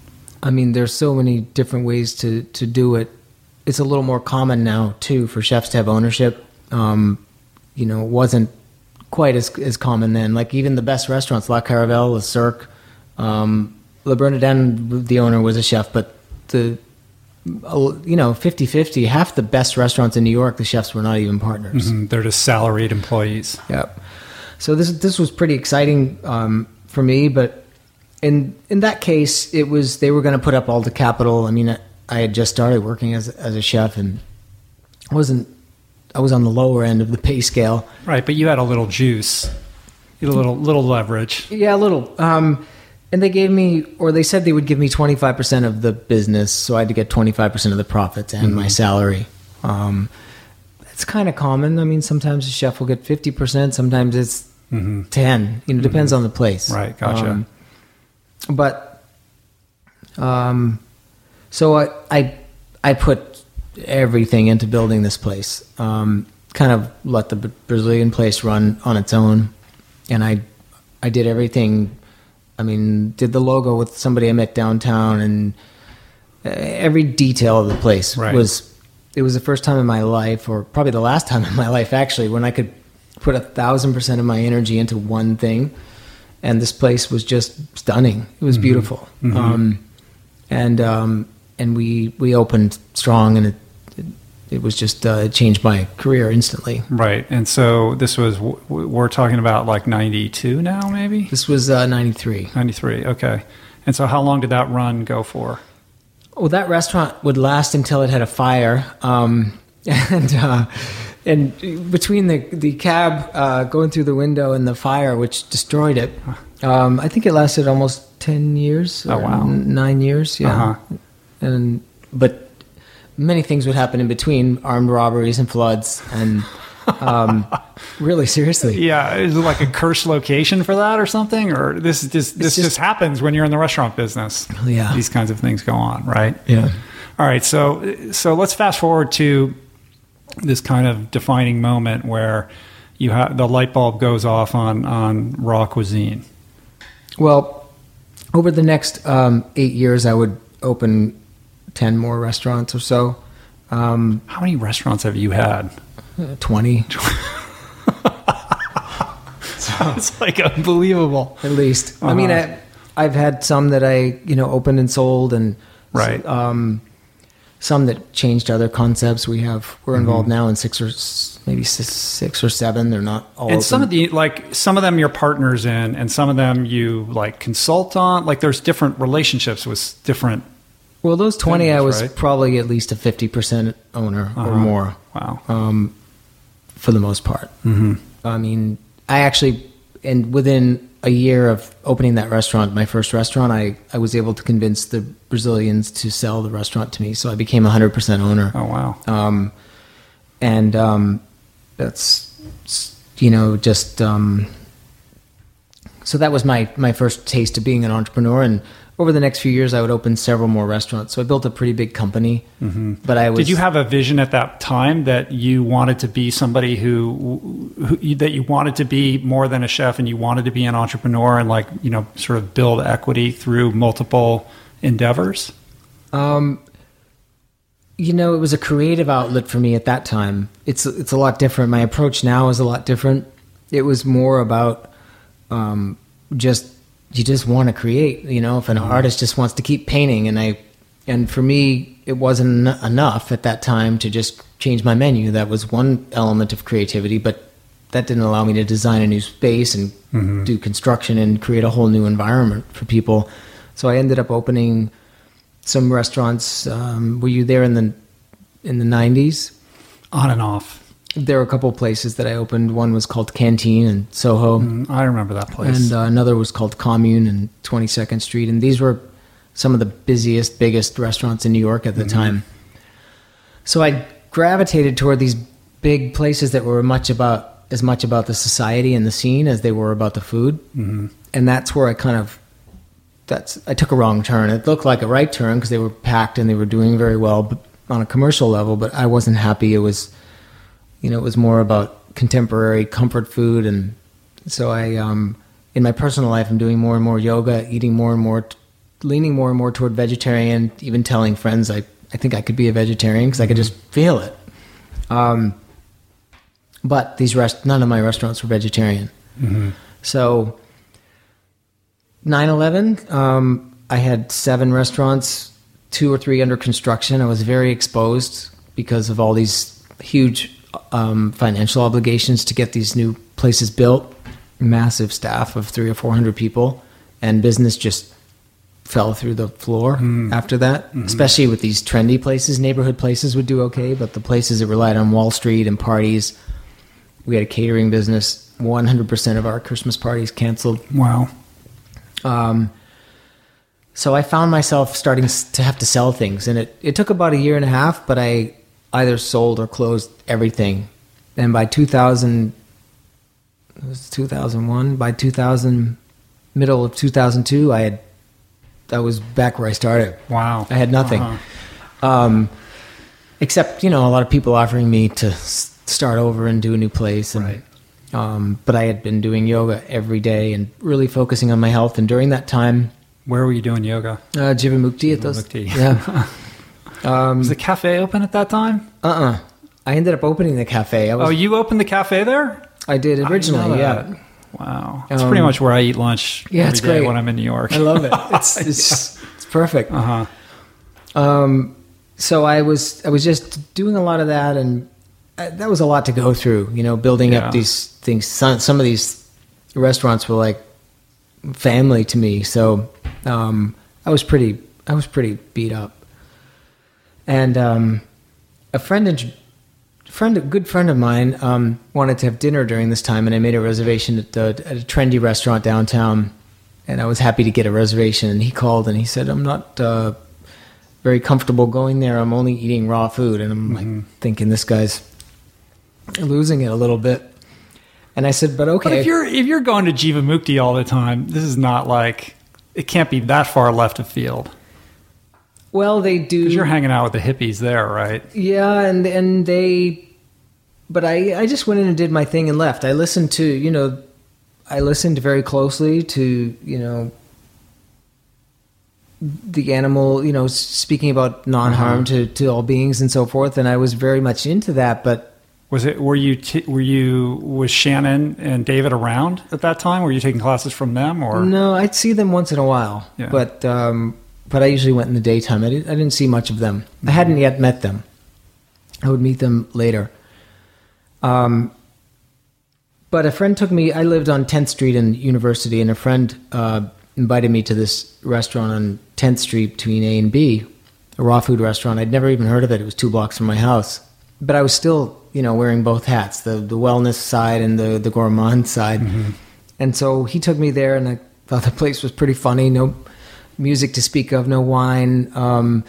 I mean, there's so many different ways to to do it. It's a little more common now too for chefs to have ownership. Um, you know, it wasn't quite as as common then. Like even the best restaurants, La Caravelle, Le Cirque, um, Le Bernardin, the owner was a chef, but the you know 50-50, half the best restaurants in New York, the chefs were not even partners. Mhm, They're just salaried employees. Yep. So this this was pretty exciting um, for me, but in in that case, it was they were going to put up all the capital. I mean, I, I had just started working as as a chef, and wasn't. I was on the lower end of the pay scale. Right, but you had a little juice, you had a little little leverage. Yeah, a little. Um, and they gave me, or they said they would give me twenty five percent of the business, so I had to get twenty five percent of the profits and my salary. Um, it's kind of common. I mean, sometimes a chef will get fifty percent, sometimes it's ten. You know, it depends on the place. Right, gotcha. Um, but, um, so I, I, I put everything into building this place. Um, kind of let the Brazilian place run on its own, and I I did everything. I mean, did the logo with somebody I met downtown, and uh, every detail of the place Right. was. It was the first time in my life, or probably the last time in my life, actually, when I could put a thousand percent of my energy into one thing, and this place was just stunning. It was beautiful, Um, and um, and we we opened strong, and it it, it was just uh, it changed my career instantly. Right. And so this was, we're talking about like 92 now, maybe? This was uh, '93. 93. Okay. And so how long did that run go for? Well, that restaurant would last until it had a fire, um, and uh, and between the the cab uh, going through the window and the fire, which destroyed it, um, I think it lasted almost ten years. Oh, wow. n- nine years, yeah. Uh-huh. And but many things would happen in between: armed robberies and floods, and um, really seriously, Yeah. Is it like a cursed location for that or something? Or this is just, this just- just happens when you're in the restaurant business. Yeah. These kinds of things go on, right? yeah. All right, so so let's fast forward to this kind of defining moment where you have the light bulb goes off on on raw cuisine. Well, over the next um, eight years, I would open ten more restaurants or so. Um, How many restaurants have you had? Twenty it's like unbelievable. at least. I mean, Uh-huh. I, I've had some that I you know opened and sold, and Right. um, some that changed other concepts. We have we're Mm-hmm. involved now in six or maybe six, six or seven. They're not all. And some of the like some of them you're partners in, and some of them you like consult on. Like there's different relationships with different. Well, those twenty, I was right? probably at least a fifty percent owner or Uh-huh. more. Wow. um, for the most part. Mm-hmm. I mean, I actually, and within a year of opening that restaurant, my first restaurant, I, I was able to convince the Brazilians to sell the restaurant to me. So I became a 100% owner. Oh wow. Um, and um, that's, you know, just. Um, so that was my, my first taste of being an entrepreneur. And over the next few years, I would open several more restaurants. So I built a pretty big company. Mm-hmm. But I was. Did you have a vision at that time that you wanted to be somebody who, who that you wanted to be more than a chef and you wanted to be an entrepreneur and like you know sort of build equity through multiple endeavors? Um, you know, it was a creative outlet for me at that time. It's it's a lot different. My approach now is a lot different. It was more about um, just you just want to create. You know, if an artist just wants to keep painting, and I and for me, it wasn't en- enough at that time to just change my menu. That was one element of creativity, but that didn't allow me to design a new space and do construction and create a whole new environment for people. So I ended up opening some restaurants. Um, were you there in the in the nineties? On and off. There were a couple places that I opened. One was called Canteen in Soho, Mm, I remember that place. and uh, another was called Commune in Twenty Second Street. And these were some of the busiest, biggest restaurants in New York at the time. So I gravitated toward these big places that were much about as much about the society and the scene as they were about the food, mm-hmm. and that's where I kind of that's I took a wrong turn. It looked like a right turn because they were packed and they were doing very well but on a commercial level, but I wasn't happy. It was, you know, it was more about contemporary comfort food, and so I, um, in my personal life, I'm doing more and more yoga, eating more and more, leaning more and more toward vegetarian. Even telling friends I I think I could be a vegetarian because I could just feel it. Um, but these rest none of my restaurants were vegetarian. So 9/11, um, I had seven restaurants, two or three under construction. I was very exposed because of all these huge um, financial obligations to get these new places built. Massive staff of three or four hundred people, and business just fell through the floor after that. Especially with these trendy places, neighborhood places would do okay, but the places that relied on Wall Street and parties, we had a catering business. One hundred percent of our Christmas parties canceled. wow. Um, so I found myself starting to have to sell things, and it, it took about a year and a half, but I either sold or closed everything. And by 2000, it was 2001. By 2000, middle of 2002, I had I was back where I started. Wow. I had nothing. Uh-huh. Um, except you know a lot of people offering me to start over and do a new place and Right. um, but i had been doing yoga every day and really focusing on my health and during that time Where were you doing yoga? uh, Jivamukti at those yeah um, Was the cafe open at that time? uh-uh i ended up opening the cafe i was Oh, you opened the cafe there? i did originally know yeah. Wow, it's Um, pretty much where I eat lunch. yeah, every it's great. when I'm in New York. i love it it's it's, it's perfect Uh huh. Um, so I was I was just doing a lot of that, and uh, that was a lot to go through. You know, building Yeah. up these things. Some, some of these restaurants were like family to me, so um, I was pretty I was pretty beat up. And um, a friend, friend, a good friend of mine, um, wanted to have dinner during this time, and I made a reservation at, the, at a trendy restaurant downtown. And I was happy to get a reservation. And he called and he said, "I'm not uh, very comfortable going there. I'm only eating raw food." And I'm like thinking, "This guy's losing it a little bit." And I said, "But okay." But if you're if you're going to Jivamukti all the time, this is not like it can't be that far left of field well, they do. because you're hanging out with the hippies there, right? Yeah, and and they, but I I just went in and did my thing and left. I listened to you know, I listened very closely to you know, the animal you know speaking about non harm to to all beings and so forth, and I was very much into that. But Was it were you t- were you was Shannon and David around at that time? Were you taking classes from them or no, I'd see them once in a while. Yeah. But um, but I usually went in the daytime. I didn't I didn't see much of them. I hadn't yet met them. I would meet them later. Um, but a friend took me. I lived on 10th Street in University, and a friend uh, invited me to this restaurant on 10th Street between A and B, a raw food restaurant. I'd never even heard of it. It was two blocks from my house, but I was still, you know, wearing both hats the the wellness side and the the gourmand side. And so he took me there, and I thought the place was pretty funny. No music to speak of, no wine, um,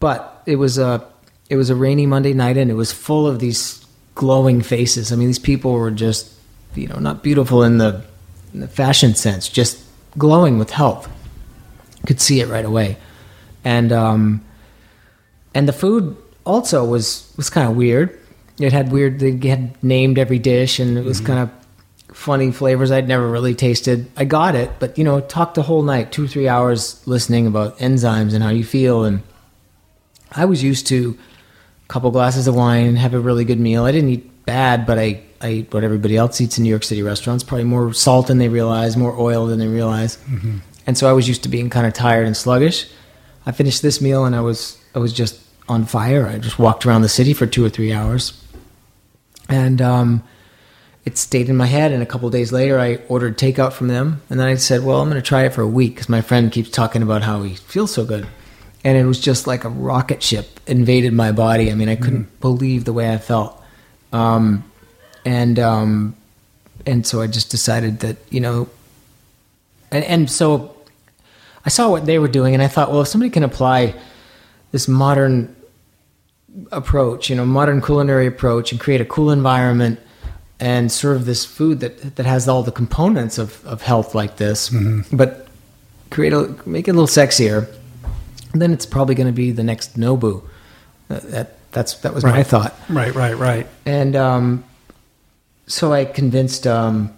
but it was a it was a rainy Monday night, and it was full of these glowing faces. I mean, these people were just, you know, not beautiful in the, in the fashion sense, just glowing with health. Could see it right away, and um, and the food also was was kind of weird. It had weird. They had named every dish, and it was kind of funny flavors I'd never really tasted. I got it, but you know, talked the whole night, two three hours listening about enzymes and how you feel, and I was used to a couple glasses of wine, and have a really good meal. I didn't eat bad, but I I ate what everybody else eats in New York City restaurants, probably more salt than they realize, more oil than they realize, and so I was used to being kind of tired and sluggish. I finished this meal and I was I was just on fire. I just walked around the city for two or three hours, and um, it stayed in my head. And a couple days later, I ordered takeout from them, and then I said, "Well, I'm going to try it for a week because my friend keeps talking about how he feels so good." And it was just like a rocket ship invaded my body. I mean, I couldn't believe the way I felt, um, and um, and so I just decided that you know, and, and so I saw what they were doing, and I thought, well, if somebody can apply this modern approach, you know, modern culinary approach, and create a cool environment and serve this food that that has all the components of, of health like this, but create a make it a little sexier, then it's probably going to be the next Nobu. Uh, that that's that was my thought, Right, right, right. and um, so I convinced. Um,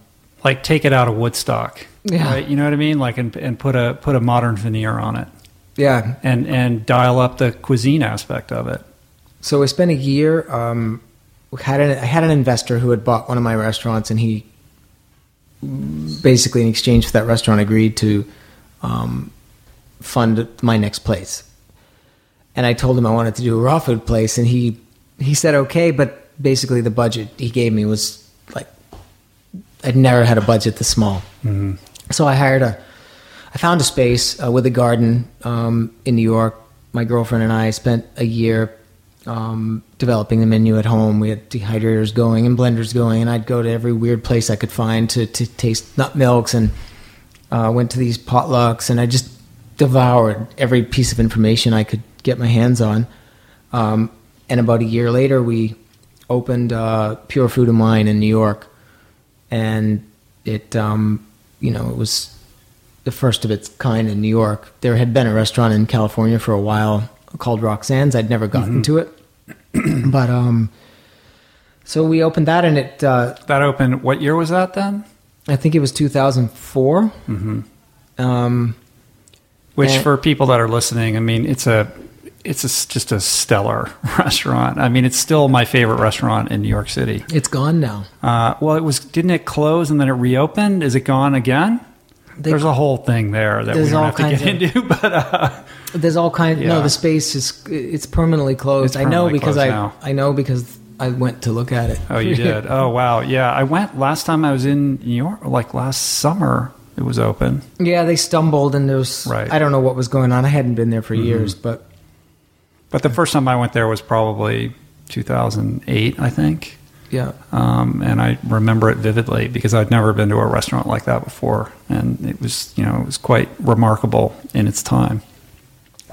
Like take it out of Woodstock. Yeah. Right? You know what I mean? Like and, and put a put a modern veneer on it. yeah, And and dial up the cuisine aspect of it. So I spent a year. Um, had an, I had an investor who had bought one of my restaurants, and he basically, in exchange for that restaurant, agreed to um, fund my next place. And I told him I wanted to do a raw food place, and he he said okay, but basically the budget he gave me was like I'd never had a budget this small. So I hired a, I found a space uh, with a garden um, in New York. My girlfriend and I spent a year um, developing the menu at home. We had dehydrators going and blenders going, and I'd go to every weird place I could find to, to taste nut milks and uh, went to these potlucks, and I just devoured every piece of information I could get my hands on. Um, and about a year later, we opened uh, Pure Food and Wine in New York, and it, um, you know, it was the first of its kind in New York. There had been a restaurant in California for a while called Roxanne's. I'd never gotten to it, but um, so we opened that, and it uh, That opened. What year was that then? I think it was 2004. Mm-hmm. Um, Which, And- for people that are listening, I mean, it's a it's a just a stellar restaurant. I mean, it's still my favorite restaurant in New York City. it's gone now. Uh, well, it was didn't it close and then it reopened? Is it gone again? They- There's a whole thing there that we don't have to get kinds into, but uh, There's all kinds. Yeah. No, the space is it's permanently closed. It's I know because I now. I know because I went to look at it. oh, you did. Oh, wow. Yeah, I went last time I was in New York, like last summer. It was open. yeah, they stumbled and there was Right. Mm-hmm. I don't know what was going on. I hadn't been there for years, but But the first time I went there was probably 2008, I think. yeah, um, and I remember it vividly because I'd never been to a restaurant like that before, and it was you know it was quite remarkable in its time.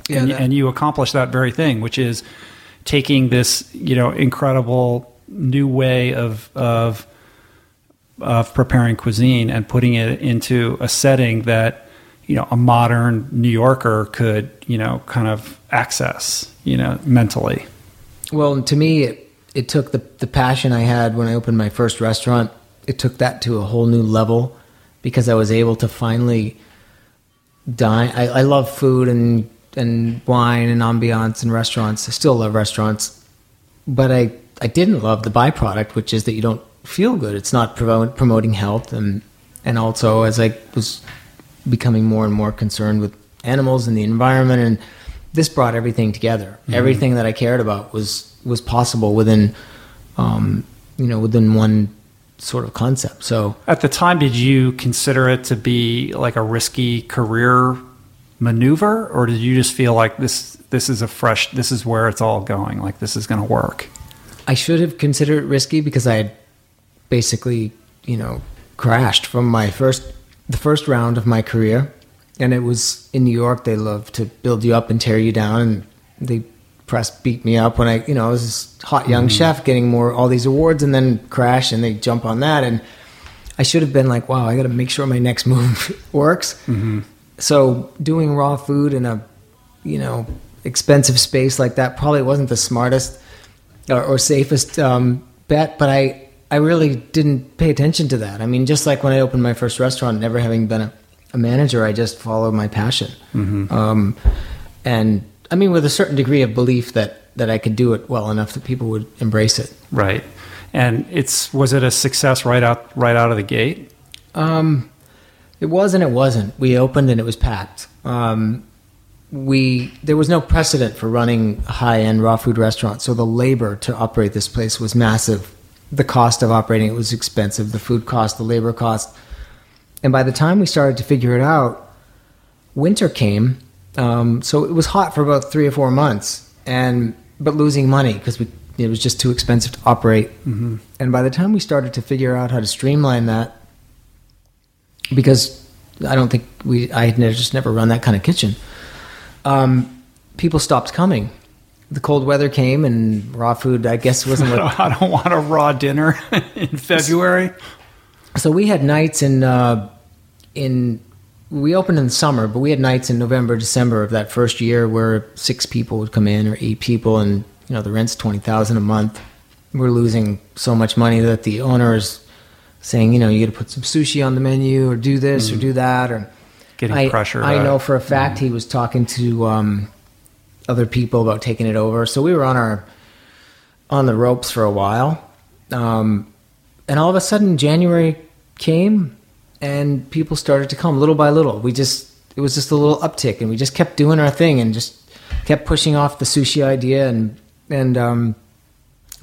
Yeah, and, that- and you accomplish that very thing, which is taking this you know incredible new way of of of preparing cuisine and putting it into a setting that you know a modern New Yorker could you know kind of access you know mentally. Well, to me, it, it took the, the passion I had when I opened my first restaurant, it took that to a whole new level because I was able to finally dine. I, I love food and, and wine and ambiance and restaurants. I still love restaurants, but I, I didn't love the byproduct, which is that you don't feel good. It's not promote, promoting health. And, and also, as I was becoming more and more concerned with animals and the environment and this brought everything together. Everything that I cared about was was possible within um, you know within one sort of concept. So At the time, did you consider it to be like a risky career maneuver, or did you just feel like this this is a fresh this is where it's all going, like this is going to work? I should have considered it risky because I had basically, you know, crashed from my first the first round of my career, and it was in New York. They love to build you up and tear you down, and they press beat me up when I, you know, I was this hot young mm-hmm. chef getting more all these awards, and then crash, and they jump on that, and I should have been like, wow, I got to make sure my next move works. Mm-hmm. So doing raw food in a, you know, expensive space like that probably wasn't the smartest or, or safest um, bet, but I I really didn't pay attention to that. I mean, just like when I opened my first restaurant, never having been a, a manager, I just followed my passion, um, and I mean, with a certain degree of belief that that I could do it well enough that people would embrace it. Right. And it's was it a success right out right out of the gate? Um, it was and it wasn't. We opened and it was packed. Um, we there was no precedent for running a high end raw food restaurant, so the labor to operate this place was massive. The cost of operating it was expensive. The food cost, the labor cost, and by the time we started to figure it out, winter came. Um, so it was hot for about three or four months, and but losing money because we it was just too expensive to operate. And by the time we started to figure out how to streamline that, because I don't think we I had never, just never run that kind of kitchen. Um, people stopped coming. The cold weather came, and raw food I guess wasn't what I don't want a raw dinner in February. so we had nights in uh, in we opened in the summer, but we had nights in November, December of that first year where six people would come in or eight people, and you know the rent's twenty thousand a month. We're losing so much money that the owner is saying, you know, you got to put some sushi on the menu or do this or do that or Getting I, pressured. I know for a fact he was talking to um, other people about taking it over. So we were on our on the ropes for a while, um, and all of a sudden January came, and people started to come little by little. We just it was just a little uptick, and we just kept doing our thing and just kept pushing off the sushi idea, and and um,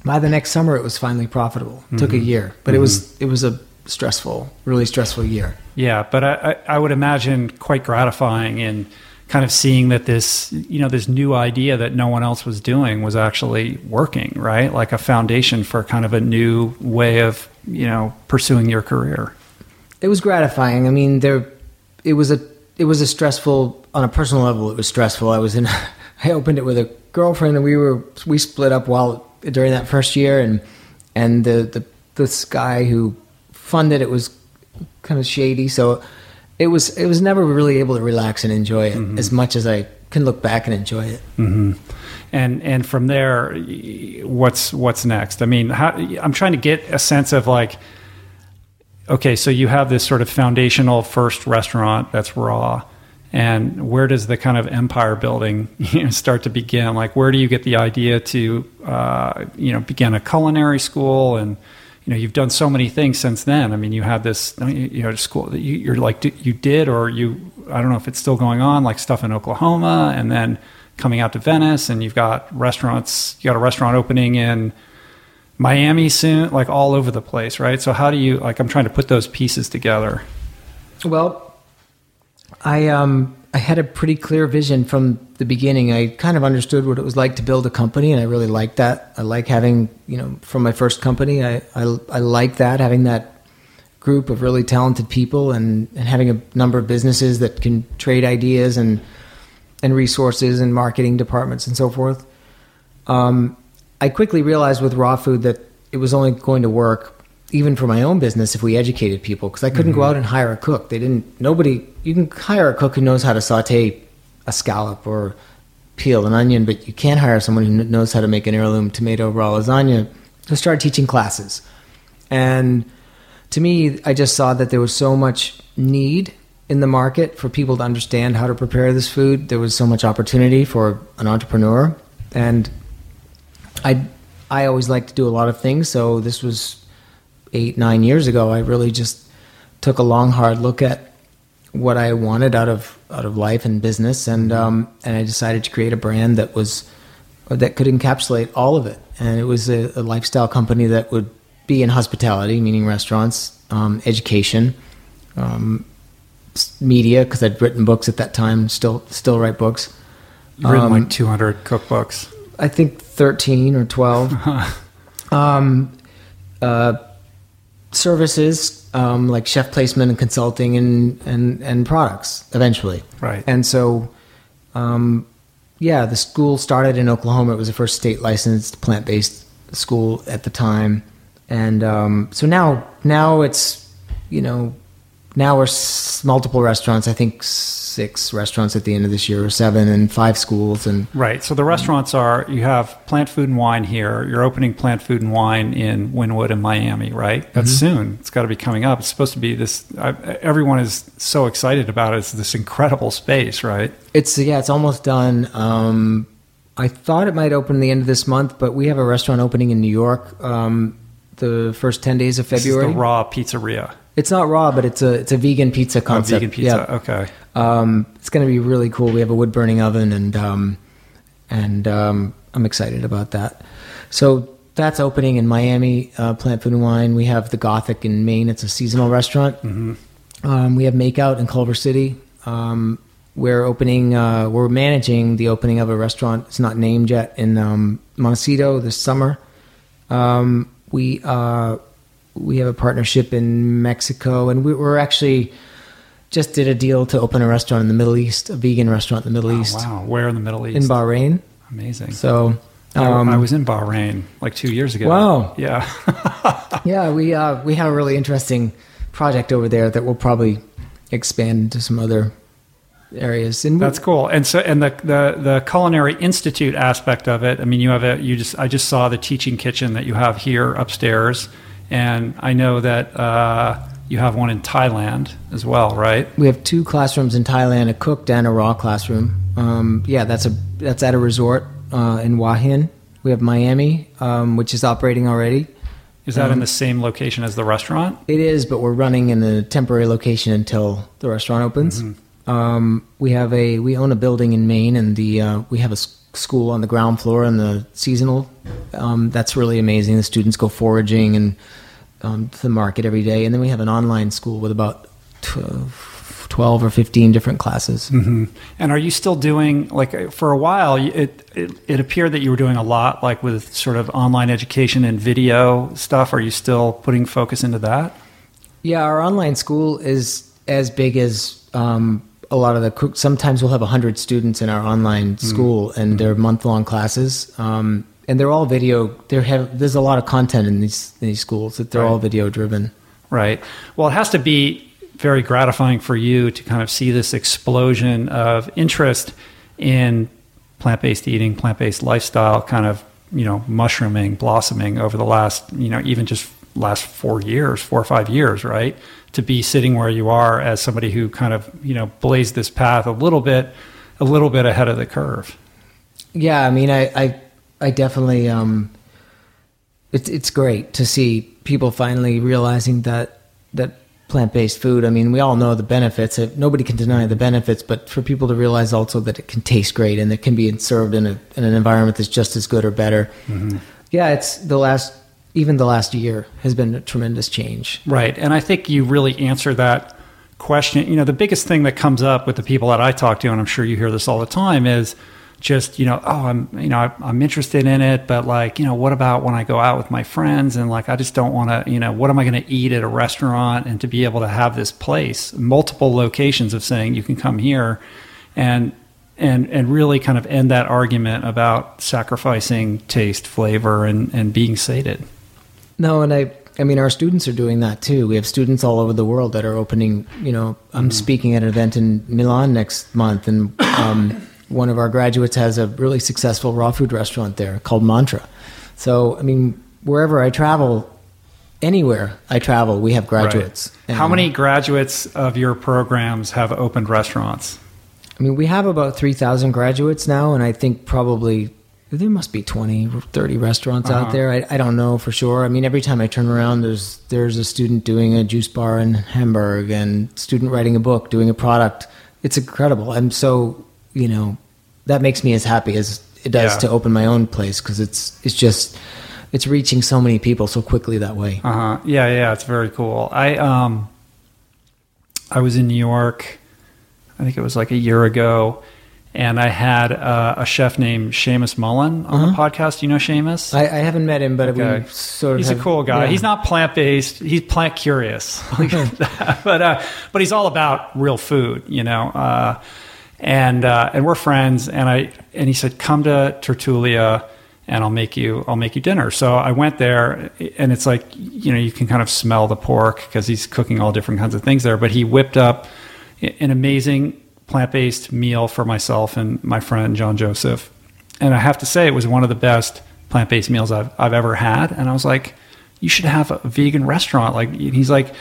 by the next summer it was finally profitable. It took a mm-hmm. year, but it was mm-hmm. it was a stressful, really stressful year. Yeah, but I, I, I would imagine quite gratifying in kind of seeing that this, you know, this new idea that no one else was doing was actually working, right? Like a foundation for kind of a new way of, you know, pursuing your career. it was gratifying. I mean, there, it was a, it was a stressful on a personal level. It was stressful. I was in, I opened it with a girlfriend, and we were we split up while during that first year, and and the the this guy who funded it was kind of shady, so it was it was never really able to relax and enjoy it as much as I can look back and enjoy it. Mm-hmm. And and from there, what's what's next? I mean, how, I'm trying to get a sense of like, okay, so you have this sort of foundational first restaurant that's raw, and where does the kind of empire building you know, start to begin? Like, where do you get the idea to uh, you know begin a culinary school and you know you've done so many things since then. I mean, you had this you know school that you, you're like you did or you I don't know if it's still going on, like stuff in Oklahoma, and then coming out to Venice, and you've got restaurants. You got a restaurant opening in Miami soon, like all over the place, right? So how do you like? I'm trying to put those pieces together. Well, I um I had a pretty clear vision from the beginning. I kind of understood what it was like to build a company, and I really liked that. I like having you know from my first company, I I, I like that having that group of really talented people and, and having a number of businesses that can trade ideas and and resources and marketing departments and so forth. Um, I quickly realized with raw food that it was only going to work even for my own business if we educated people because I couldn't mm-hmm. go out and hire a cook. They didn't. Nobody. You can hire a cook who knows how to saute a scallop or peel an onion, but you can't hire someone who knows how to make an heirloom tomato raw lasagna. So I started teaching classes, and to me, I just saw that there was so much need in the market for people to understand how to prepare this food. There was so much opportunity for an entrepreneur, and I I always like to do a lot of things. So this was eight nine years ago. I really just took a long hard look at what I wanted out of out of life and business, and um, and I decided to create a brand that was that could encapsulate all of it. And it was a, a lifestyle company that would be in hospitality, meaning restaurants, um, education, um, media because I'd written books at that time. Still, still write books. You've written like um, 200 cookbooks. I think 13 or 12. um, uh, services um, like chef placement and consulting and, and, and products eventually. Right. And so, um, yeah, the school started in Oklahoma. It was the first state licensed plant based school at the time. And um, so now, now it's, you know, now we're s- multiple restaurants. I think six restaurants at the end of this year, or seven, and five schools. And right. So the restaurants are you have Plant Food and Wine here. You're opening Plant Food and Wine in Wynwood and Miami, right? That's mm-hmm. soon. It's got to be coming up. It's supposed to be this. I, everyone is so excited about it. It's this incredible space, right? It's yeah. It's almost done. Um, I thought it might open the end of this month, but we have a restaurant opening in New York. Um, the first 10 days of February. the raw pizzeria. It's not raw, but it's a it's a vegan pizza concept. Oh, vegan pizza. Yeah. Okay. Um, it's going to be really cool. We have a wood burning oven, and um, and um, I'm excited about that. So that's opening in Miami. Uh, Plant Food and Wine. We have the Gothic in Maine. It's a seasonal restaurant. Mm-hmm. Um, we have Make Out in Culver City. Um, we're opening. Uh, we're managing the opening of a restaurant. It's not named yet in um, Montecito this summer. Um, we uh, we have a partnership in Mexico, and we, are actually just did a deal to open a restaurant in the Middle East, a vegan restaurant in the Middle oh, East. Wow, where in the Middle East? In Bahrain. Amazing. So um, I was in Bahrain like two years ago. Wow. Yeah. yeah, we uh, we have a really interesting project over there that will probably expand into some other areas. And that's cool. And so, and the, the the culinary institute aspect of it. I mean, you have a you just I just saw the teaching kitchen that you have here upstairs, and I know that uh, you have one in Thailand as well, right? We have two classrooms in Thailand, a cooked and a raw classroom. Um, yeah, that's a that's at a resort uh, in Hua Hin. We have Miami, um, which is operating already. Is that um, in the same location as the restaurant? It is, but we're running in a temporary location until the restaurant opens. Mm-hmm. Um, we have a we own a building in Maine, and the uh, we have a school on the ground floor and the seasonal. Um, that's really amazing. The students go foraging and um, to the market every day, and then we have an online school with about 12 or 15 different classes. Mm-hmm. And are you still doing like for a while? It, it it appeared that you were doing a lot like with sort of online education and video stuff. Are you still putting focus into that? Yeah, our online school is as big as um, a lot of the sometimes we'll have 100 students in our online mm. school mm. and they're month long classes um, and they're all video they have there's a lot of content in these in these schools that they're right. all video driven right well it has to be very gratifying for you to kind of see this explosion of interest in plant based eating, plant based lifestyle, kind of you know mushrooming, blossoming over the last you know even just last four years, four or five years, right? To be sitting where you are as somebody who kind of you know blazed this path a little bit, a little bit ahead of the curve. Yeah, I mean, I, I, I definitely. Um, it's it's great to see people finally realizing that that plant based food. I mean, we all know the benefits. Nobody can deny the benefits, but for people to realize also that it can taste great and it can be served in a in an environment that's just as good or better. Mm-hmm. Yeah, it's the last even the last year has been a tremendous change. Right, and I think you really answer that question. You know, the biggest thing that comes up with the people that I talk to, and I'm sure you hear this all the time, is just you know oh i'm you know i'm interested in it but like you know what about when i go out with my friends and like i just don't want to you know what am i going to eat at a restaurant and to be able to have this place multiple locations of saying you can come here and and and really kind of end that argument about sacrificing taste flavor and and being sated no and i I mean, our students are doing that too. We have students all over the world that are opening. You know, I'm mm-hmm. speaking at an event in Milan next month, and um, one of our graduates has a really successful raw food restaurant there called Mantra. So, I mean, wherever I travel, anywhere I travel, we have graduates. Right. How many graduates of your programs have opened restaurants? I mean, we have about 3,000 graduates now, and I think probably there must be 20 or 30 restaurants uh-huh. out there I, I, don't know for sure i mean every time i turn around there's there's a student doing a juice bar in hamburg and student writing a book doing a product it's incredible i'm so you know, that makes me as happy as it does yeah. to open my own place because it's it's just it's reaching so many people so quickly that way. Uh huh. Yeah, yeah, it's very cool. I um, I was in New York. I think it was like a year ago, and I had uh, a chef named Seamus Mullen on uh-huh. the podcast. You know Seamus? I, I haven't met him, but okay. we sort of. He's have, a cool guy. Yeah. He's not plant based. He's plant curious, but uh, but he's all about real food. You know. Uh, and uh, and we're friends. And I and he said, "Come to Tertulia, and I'll make you I'll make you dinner." So I went there, and it's like you know you can kind of smell the pork because he's cooking all different kinds of things there. But he whipped up an amazing plant based meal for myself and my friend John Joseph, and I have to say it was one of the best plant based meals I've I've ever had. And I was like, "You should have a vegan restaurant." Like he's like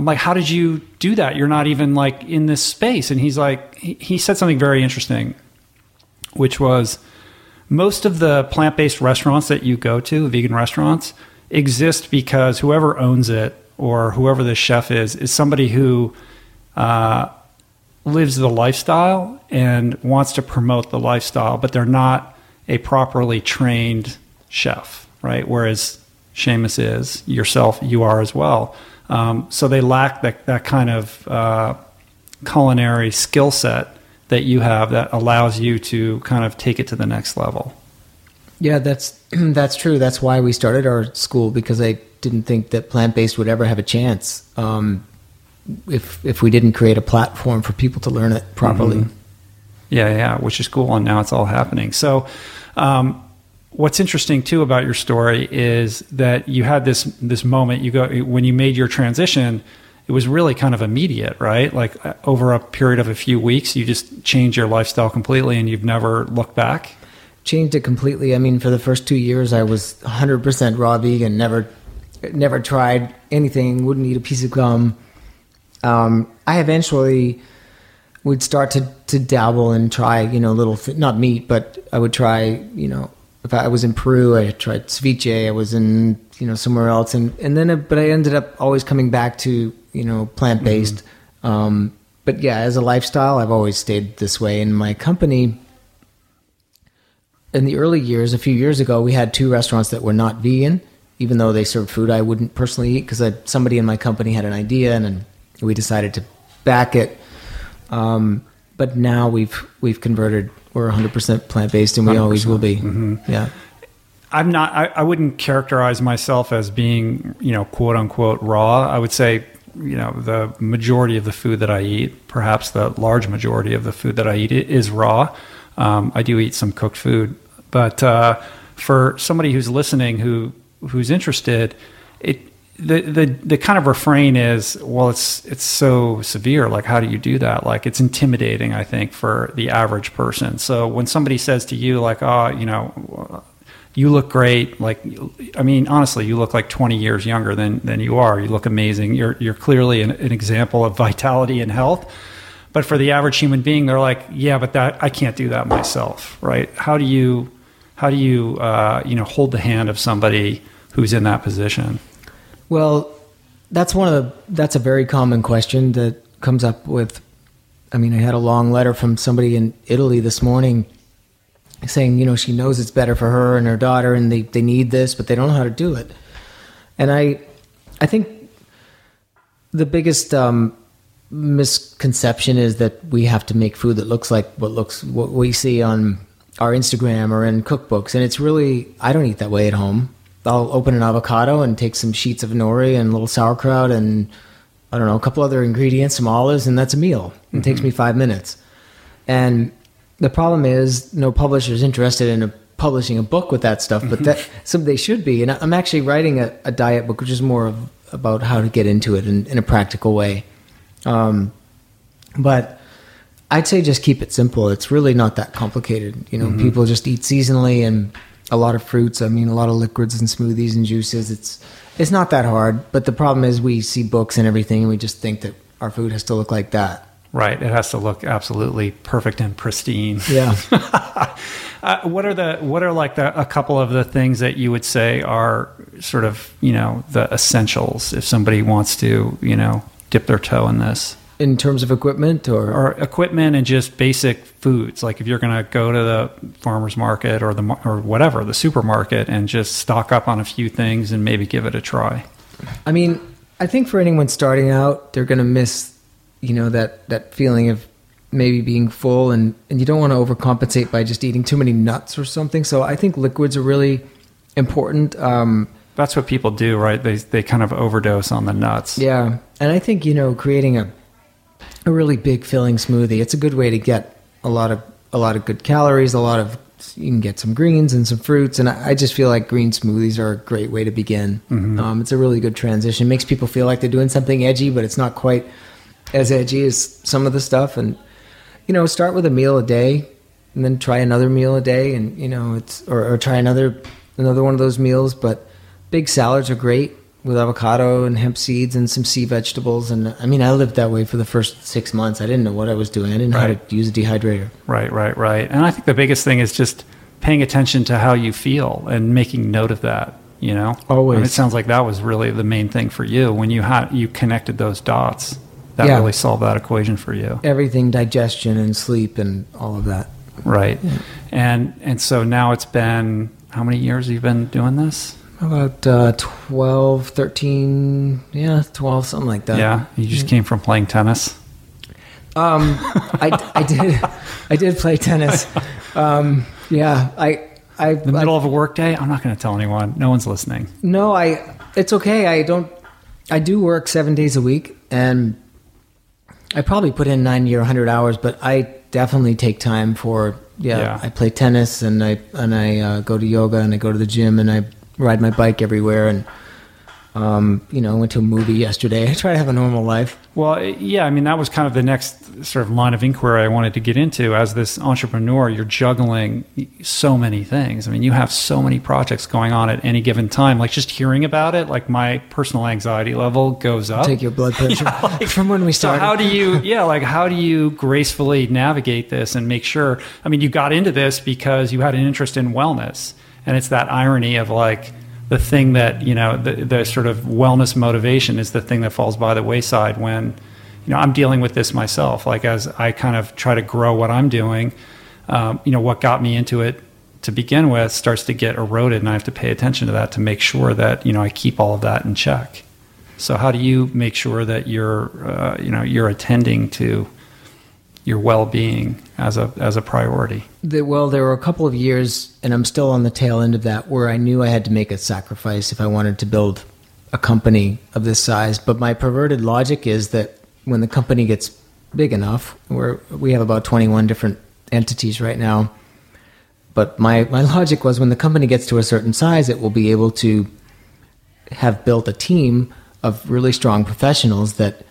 I'm like, how did you do that? You're not even like in this space. And he's like, he, he said something very interesting, which was most of the plant based restaurants that you go to, vegan restaurants, exist because whoever owns it or whoever the chef is, is somebody who uh, lives the lifestyle and wants to promote the lifestyle, but they're not a properly trained chef, right? Whereas Seamus is, yourself, you are as well. Um, so they lack that, that kind of uh, culinary skill set that you have that allows you to kind of take it to the next level. Yeah, that's that's true. That's why we started our school because I didn't think that plant based would ever have a chance um, if if we didn't create a platform for people to learn it properly. Mm-hmm. Yeah, yeah, which is cool, and now it's all happening. So. Um, what's interesting too about your story is that you had this this moment. You go when you made your transition it was really kind of immediate right? Like uh, over a period of a few weeks you just changed your lifestyle completely and you've never looked back? Changed it completely. I mean for the first 2 years i was 100% raw vegan never never tried anything wouldn't eat a piece of gum. Um, i eventually would start to, to dabble and try you know little not meat but i would try you know if I was in Peru, I tried ceviche. I was in you know somewhere else, and and then but I ended up always coming back to you know plant based. Mm-hmm. Um, but yeah, as a lifestyle, I've always stayed this way. In my company, in the early years, a few years ago, we had two restaurants that were not vegan, even though they served food I wouldn't personally eat because somebody in my company had an idea, and, and we decided to back it. Um, but now we've we've converted we're 100% plant based and we 100%. always will be. Mm-hmm. Yeah. I'm not, I, I, wouldn't characterize myself as being, you know, quote unquote raw. I would say, you know, the majority of the food that I eat, perhaps the large majority of the food that I eat is raw. Um, I do eat some cooked food, but uh, for somebody who's listening who who's interested, it the, the the kind of refrain is well it's it's so severe. Like how do you do that? Like it's intimidating i think for the average person. So when somebody says to you like oh you know you look great like i mean honestly you look like 20 years younger than than you are. You look amazing. You're you're clearly an, an example of vitality and health. But for the average human being they're like yeah but that i can't do that myself right? How do you how do you uh, you know hold the hand of somebody who's in that position Well, that's one of the that's a very common question that comes up with I mean, I had a long letter from somebody in Italy this morning saying, you know, she knows it's better for her and her daughter and they, they need this, but they don't know how to do it. And I I think the biggest um, misconception is that we have to make food that looks like what looks what we see on our Instagram or in cookbooks, and it's really I don't eat that way at home. I'll open an avocado and take some sheets of nori and a little sauerkraut and I don't know a couple other ingredients, some olives, and that's a meal. It mm-hmm. takes me five minutes. And the problem is, no publisher is interested in a, publishing a book with that stuff, but mm-hmm. that some they should be. And I'm actually writing a, a diet book, which is more of, about how to get into it in, in a practical way. Um, but I'd say just keep it simple. It's really not that complicated. You know, mm-hmm. people just eat seasonally and a lot of fruits. I mean, a lot of liquids and smoothies and juices. It's it's not that hard. But the problem is, we see books and everything, and we just think that our food has to look like that. Right. It has to look absolutely perfect and pristine. Yeah. Uh, what are the what are like the a couple of the things that you would say are sort of you know the essentials if somebody wants to you know dip their toe in this in terms of equipment, or, or equipment and just basic foods like if you're going to go to the farmers market or the or whatever the supermarket and just stock up on a few things and maybe give it a try. I mean, I think for anyone starting out, they're going to miss, you know, that that feeling of maybe being full, and and you don't want to overcompensate by just eating too many nuts or something. So I think liquids are really important. Um, That's what people do, right? They they kind of overdose on the nuts. Yeah, and I think you know creating a a really big filling smoothie. It's a good way to get a lot of a lot of good calories. A lot of you can get some greens and some fruits, and I, I just feel like green smoothies are a great way to begin. Um, it's a really good transition. It Makes people feel like they're doing something edgy, but it's not quite as edgy as some of the stuff. And you know, start with a meal a day, and then try another meal a day, and you know, it's or, or try another another one of those meals. But big salads are great with avocado and hemp seeds and some sea vegetables. And I mean, I lived that way for the first six months. I didn't know what I was doing. I didn't know how to use a dehydrator. Right, right, right. And I think the biggest thing is just paying attention to how you feel and making note of that. You know, Always. And it sounds like that was really the main thing for you when you had you connected those dots. That Yeah. really solved that equation for you, Everything, digestion and sleep and all of that. right? And and so now it's been how many years you've been doing this? About uh, 12, 13, yeah, 12, something like that. yeah, you just came from playing tennis. Um, I, I did, I did play tennis. Um, yeah, I, I, The I middle of a workday. I'm not going to tell anyone. No one's listening. No, I. It's okay. I don't. I do work seven days a week, and I probably put in ninety or hundred hours. But I definitely take time for. Yeah, Yeah. I play tennis, and I and I uh, go to yoga, and I go to the gym, and I ride my bike everywhere, and um, you know, went to a movie yesterday. I try to have a normal life. Well, yeah, I mean, that was kind of the next sort of line of inquiry I wanted to get into. As this entrepreneur, you're juggling so many things. I mean, you have so many projects going on at any given time. Like just hearing about it, like my personal anxiety level goes up. Take your blood pressure from when we So started. how do you, yeah, like how do you gracefully navigate this and make sure? I mean, you got into this because you had an interest in wellness, and it's that irony of like the thing that you know the, the sort of wellness motivation is the thing that falls by the wayside when you know I'm dealing with this myself. Like as I kind of try to grow what I'm doing, um, you know, what got me into it to begin with starts to get eroded, and I have to pay attention to that to make sure that you know I keep all of that in check. So how do you make sure that you're uh, you know you're attending to your well-being as a as a priority? The, well, there were a couple of years, and I'm still on the tail end of that, where I knew I had to make a sacrifice if I wanted to build a company of this size. But my perverted logic is that when the company gets big enough, where we have about 21 different entities right now, but my, my logic was when the company gets to a certain size, it will be able to have built a team of really strong professionals that,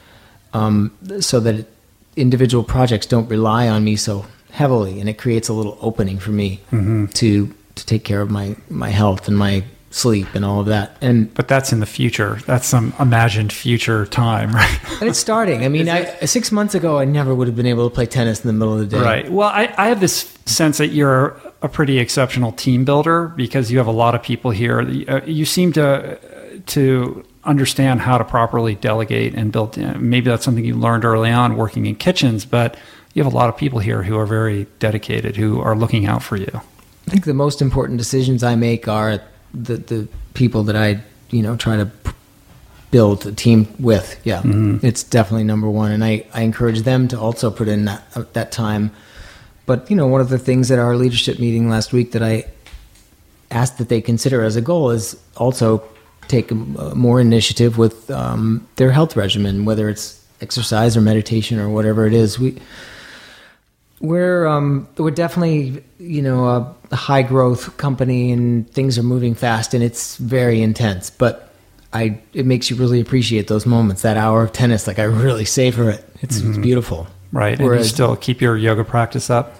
um, so that individual projects don't rely on me so heavily, and it creates a little opening for me to to take care of my my health and my sleep and all of that. And But that's in the future. That's some imagined future time, right? and it's starting. I mean, I, six months ago, I never would have been able to play tennis in the middle of the day. Right. Well, I, I have this sense that you're a pretty exceptional team builder because you have a lot of people here. Uh, You seem to to understand how to properly delegate and build. uh, Maybe that's something you learned early on working in kitchens, but you have a lot of people here who are very dedicated, who are looking out for you. I think the most important decisions I make are the the people that I you know try to build a team with. Yeah, it's definitely number one, and I I encourage them to also put in that uh, that time. But you know, one of the things at our leadership meeting last week that I asked that they consider as a goal is also take uh, more initiative with um, their health regimen, whether it's exercise or meditation or whatever it is. We we're um, we're definitely you know a, high growth company and things are moving fast and it's very intense. But I it makes you really appreciate those moments. That hour of tennis, like I really savor it. It's, it's beautiful. Right. and you still keep your yoga practice up.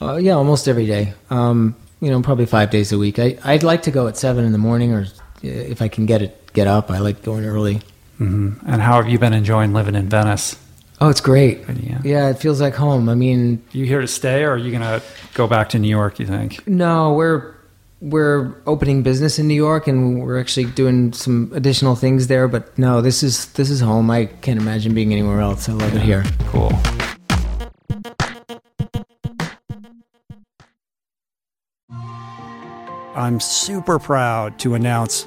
Uh, yeah, almost every day. Um, you know, probably five days a week. I I'd like to go at seven in the morning, or Uh, if I can get it get up. I like going early. Mm-hmm. And how have you been enjoying living in Venice? Oh, it's great. Yeah. Yeah, it feels like home. I mean, you here to stay, or are you going to go back to New York? You think? No, we're we're opening business in New York, and we're actually doing some additional things there. But no, this is this is home. I can't imagine being anywhere else. I love it here. Cool. I'm super proud to announce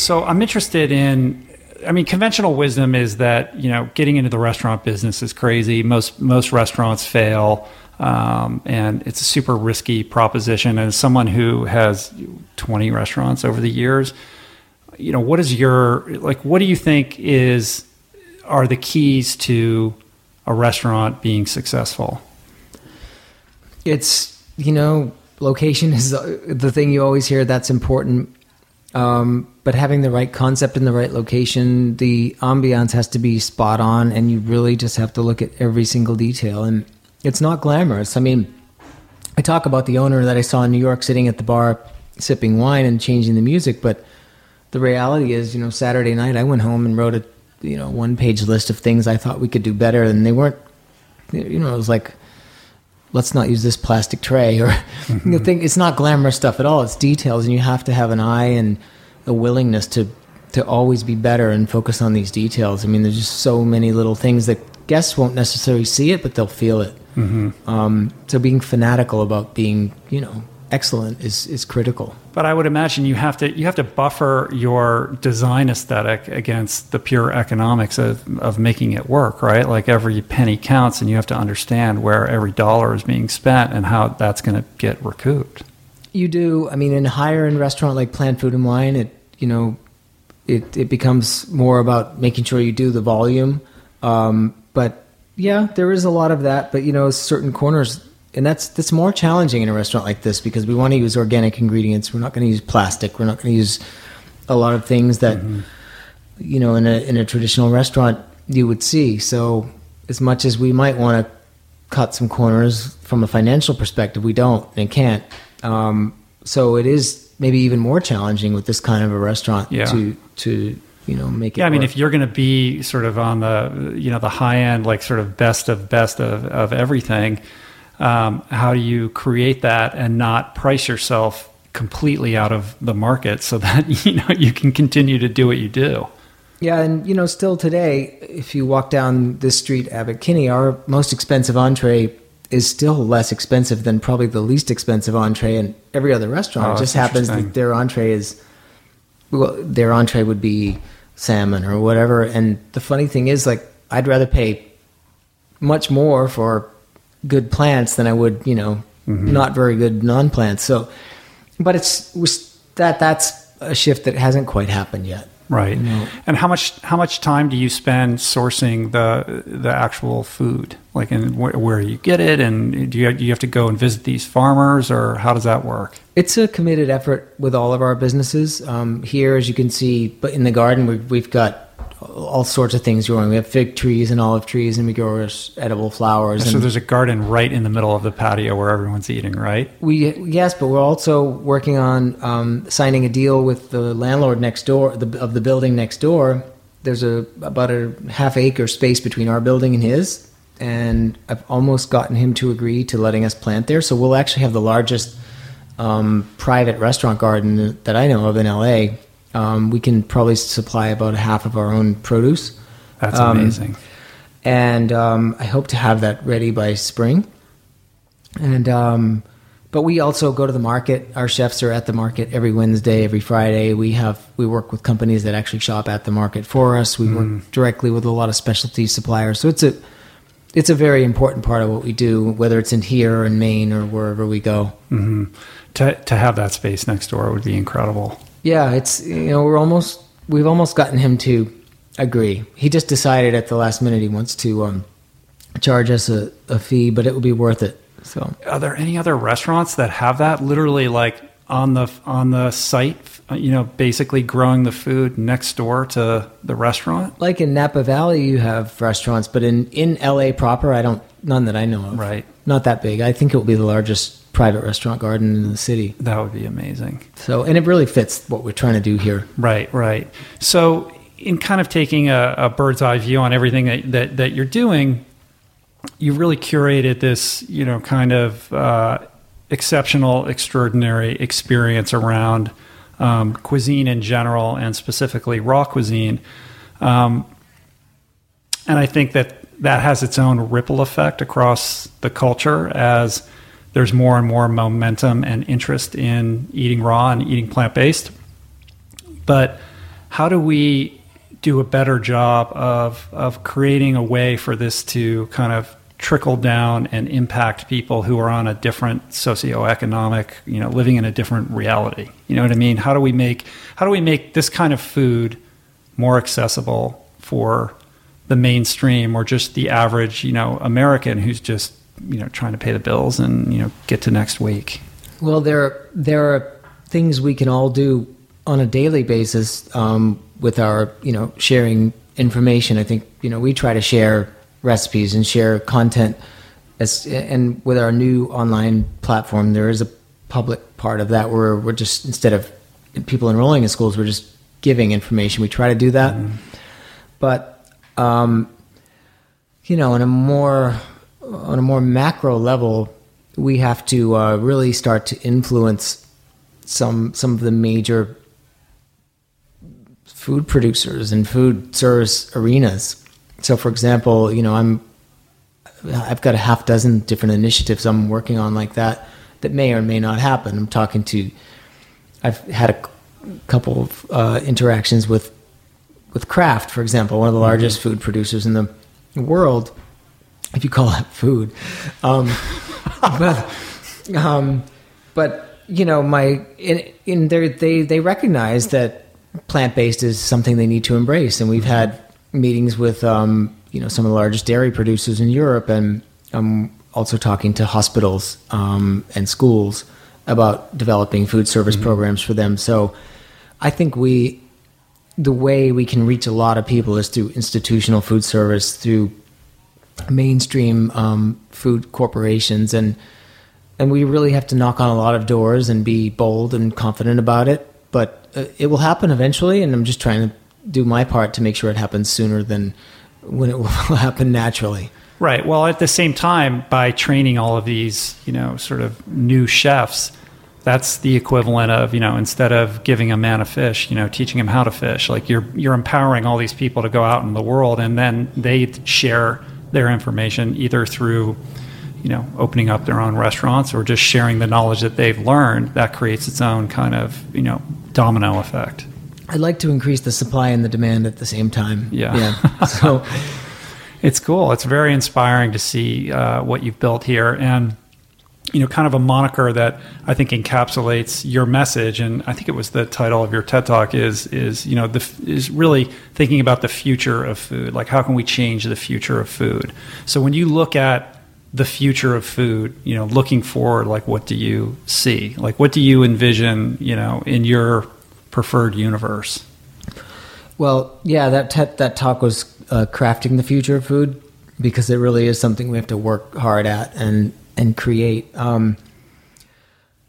So I'm interested in I mean conventional wisdom is that, you know, getting into the restaurant business is crazy. Most most restaurants fail. Um, and it's a super risky proposition. And as someone who has 20 restaurants over the years, you know, what is your like? What do you think is are the keys to a restaurant being successful? It's you know, location is the thing you always hear. That's important. Um, but having the right concept in the right location, the ambiance has to be spot on, and you really just have to look at every single detail. And it's not glamorous. I mean, I talk about the owner that I saw in New York sitting at the bar sipping wine and changing the music, but the reality is, you know, Saturday night I went home and wrote a you know one page list of things I thought we could do better, and they weren't. You know, it was like, let's not use this plastic tray, or the thing. It's not glamorous stuff at all. It's details, and you have to have an eye and a willingness to to always be better and focus on these details. I mean, there's just so many little things that guests won't necessarily see it, but they'll feel it. Um, so being fanatical about being, you know, excellent is is critical. But I would imagine you have to you have to buffer your design aesthetic against the pure economics of, of making it work, right? Like every penny counts, and you have to understand where every dollar is being spent and how that's going to get recouped. You do. I mean, in a higher end restaurant like Plant Food and Wine, it you know, it it becomes more about making sure you do the volume. Um, but yeah, there is a lot of that. But you know, certain corners, and that's that's more challenging in a restaurant like this because we want to use organic ingredients. We're not going to use plastic. We're not going to use a lot of things that you know in a in a traditional restaurant you would see. So as much as we might want to cut some corners from a financial perspective, we don't and can't. Um, so it is maybe even more challenging with this kind of a restaurant Yeah. to to you know make it. Yeah, I mean, work. if you're going to be sort of on the you know the high end, like sort of best of best of, of everything, um, how do you create that and not price yourself completely out of the market so that you know you can continue to do what you do? Yeah, and you know, still today, if you walk down this street, Abbot Kinney, our most expensive entree is still less expensive than probably the least expensive entree in every other restaurant. Oh, it just happens that their entree is well, their entree would be salmon or whatever. And the funny thing is, like, I'd rather pay much more for good plants than I would, you know, Mm-hmm. not very good non-plants. So, but it's that that's a shift that hasn't quite happened yet. Right. No. And how much how much time do you spend sourcing the the actual food? Like, and where, where you get it, and do you do you have to go and visit these farmers, or how does that work? It's a committed effort with all of our businesses. Um, here, as you can see, but in the garden, we've, we've got all sorts of things growing. We have fig trees and olive trees, and we grow edible flowers. So and there's a garden right in the middle of the patio where everyone's eating, right? we yes, but we're also working on um, signing a deal with the landlord next door the, of the building next door. There's a about a half acre space between our building and his, and I've almost gotten him to agree to letting us plant there. So we'll actually have the largest um, private restaurant garden that I know of in LA. Um, we can probably supply about half of our own produce, That's Um, amazing. and um, I hope to have that ready by spring. And um, but we also go to the market. Our chefs are at the market every Wednesday, every Friday. We have we work with companies that actually shop at the market for us. We work directly with a lot of specialty suppliers. So it's a it's a very important part of what we do, whether it's in here or in Maine or wherever we go. To to have that space next door would be incredible. Yeah, it's you know we're almost we've almost gotten him to agree. He just decided at the last minute he wants to um, charge us a, a fee, but it will be worth it. So Are there any other restaurants that have that literally like on the on the site? You know, basically growing the food next door to the restaurant. like in Napa Valley, you have restaurants, but in in LA proper, I don't none that I know of. Right. not that big. I think it will be the largest private restaurant garden in the city. That would be amazing. So and it really fits what we're trying to do here. Right, right. So, in kind of taking a, a bird's eye view on everything that, that, that you're doing, you really curated this, you know, kind of uh, exceptional, extraordinary experience around um, cuisine in general and specifically raw cuisine. Um, and I think that that has its own ripple effect across the culture as there's more and more momentum and interest in eating raw and eating plant based. But how do we do a better job of, of creating a way for this to kind of trickle down and impact people who are on a different socioeconomic, you know, living in a different reality? You know what I mean? How do we make how do we make this kind of food more accessible for the mainstream or just the average, you know, American who's just, you know, trying to pay the bills and, you know, get to next week? Well, there there are things we can all do on a daily basis um, with our you know sharing information. I think you know we try to share recipes and share content. As, and with our new online platform, there is a public part of that where we're just instead of people enrolling in schools, we're just giving information. We try to do that, but um, you know, in a more on a more macro level, we have to uh, really start to influence some some of the major food producers and food service arenas. So, for example, you know, I'm I've got a half dozen different initiatives I'm working on like that that may or may not happen. I'm talking to I've had a couple of uh, interactions with with Kraft, for example, one of the largest food producers in the world, if you call that food. Um, but, um, but you know, my in, in their, they they recognize that plant based is something they need to embrace, and we've had meetings with um, you know some of the largest dairy producers in Europe, and I'm also talking to hospitals um, and schools about developing food service programs for them. So, I think we the way we can reach a lot of people is through institutional food service, through mainstream um, food corporations, and and we really have to knock on a lot of doors and be bold and confident about it. But uh, it will happen eventually, and I'm just trying to do my part to make sure it happens sooner than when it will happen naturally. Right. Well, at the same time, by training all of these, you know, sort of new chefs, that's the equivalent of, you know, instead of giving a man a fish, you know, teaching him how to fish. Like you're you're empowering all these people to go out in the world, and then they share their information either through, you know, opening up their own restaurants or just sharing the knowledge that they've learned, that creates its own kind of, you know, domino effect. I'd like to increase the supply and the demand at the same time. Yeah. Yeah. So It's cool. It's very inspiring to see uh, what you've built here, and you know, kind of a moniker that I think encapsulates your message. And I think it was the title of your TED Talk is is you know the is really thinking about the future of food. Like, how can we change the future of food? So when you look at the future of food, you know, looking forward, like what do you see? Like, what do you envision? You know, in your preferred universe. Well, yeah, that te- that talk was uh, crafting the future of food because it really is something we have to work hard at and and create. Um,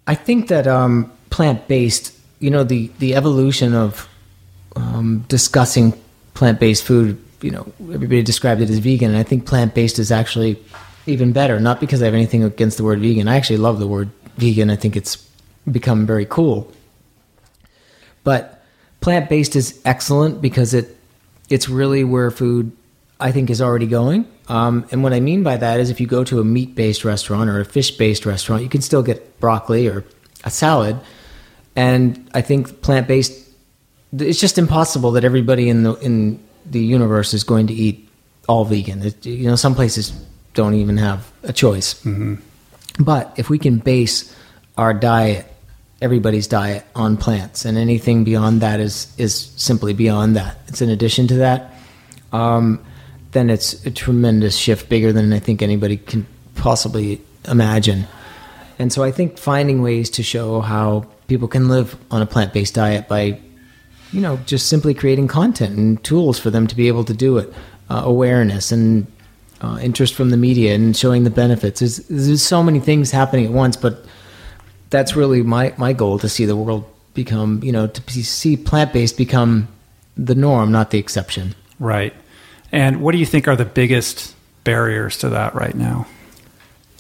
I think that um, plant based, you know, the the evolution of um, discussing plant based food. You know, everybody described it as vegan, and I think plant based is actually even better. Not because I have anything against the word vegan. I actually love the word vegan. I think it's become very cool. But plant based is excellent because it it's really where food I think is already going. Um, and what I mean by that is if you go to a meat based restaurant or a fish based restaurant, you can still get broccoli or a salad. And I think plant based, it's just impossible that everybody in the in the universe is going to eat all vegan. It, you know, some places don't even have a choice. Mm-hmm. But if we can base our diet, everybody's diet, on plants, and anything beyond that is is simply beyond that. It's in addition to that. Um, then it's a tremendous shift, bigger than I think anybody can possibly imagine. And so I think finding ways to show how people can live on a plant based diet by, you know, just simply creating content and tools for them to be able to do it, uh, awareness and uh, interest from the media and showing the benefits. There's, there's so many things happening at once, but that's really my, my goal to see the world become, you know, to see plant based become the norm, not the exception. Right. And what do you think are the biggest barriers to that right now?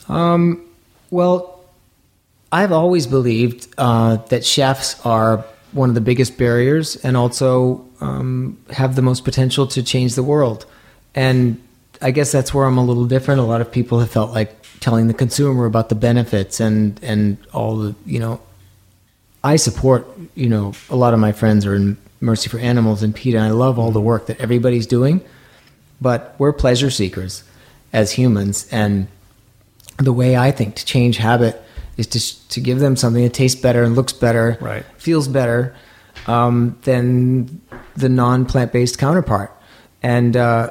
Um, well, I've always believed uh, that chefs are one of the biggest barriers and also um, have the most potential to change the world. And I guess that's where I'm a little different. A lot of people have felt like telling the consumer about the benefits and, and all the, you know, I support, you know, a lot of my friends are in Mercy for Animals and PETA. And I love all the work that everybody's doing but we're pleasure seekers as humans and the way i think to change habit is to, to give them something that tastes better and looks better right. feels better um, than the non-plant-based counterpart and uh,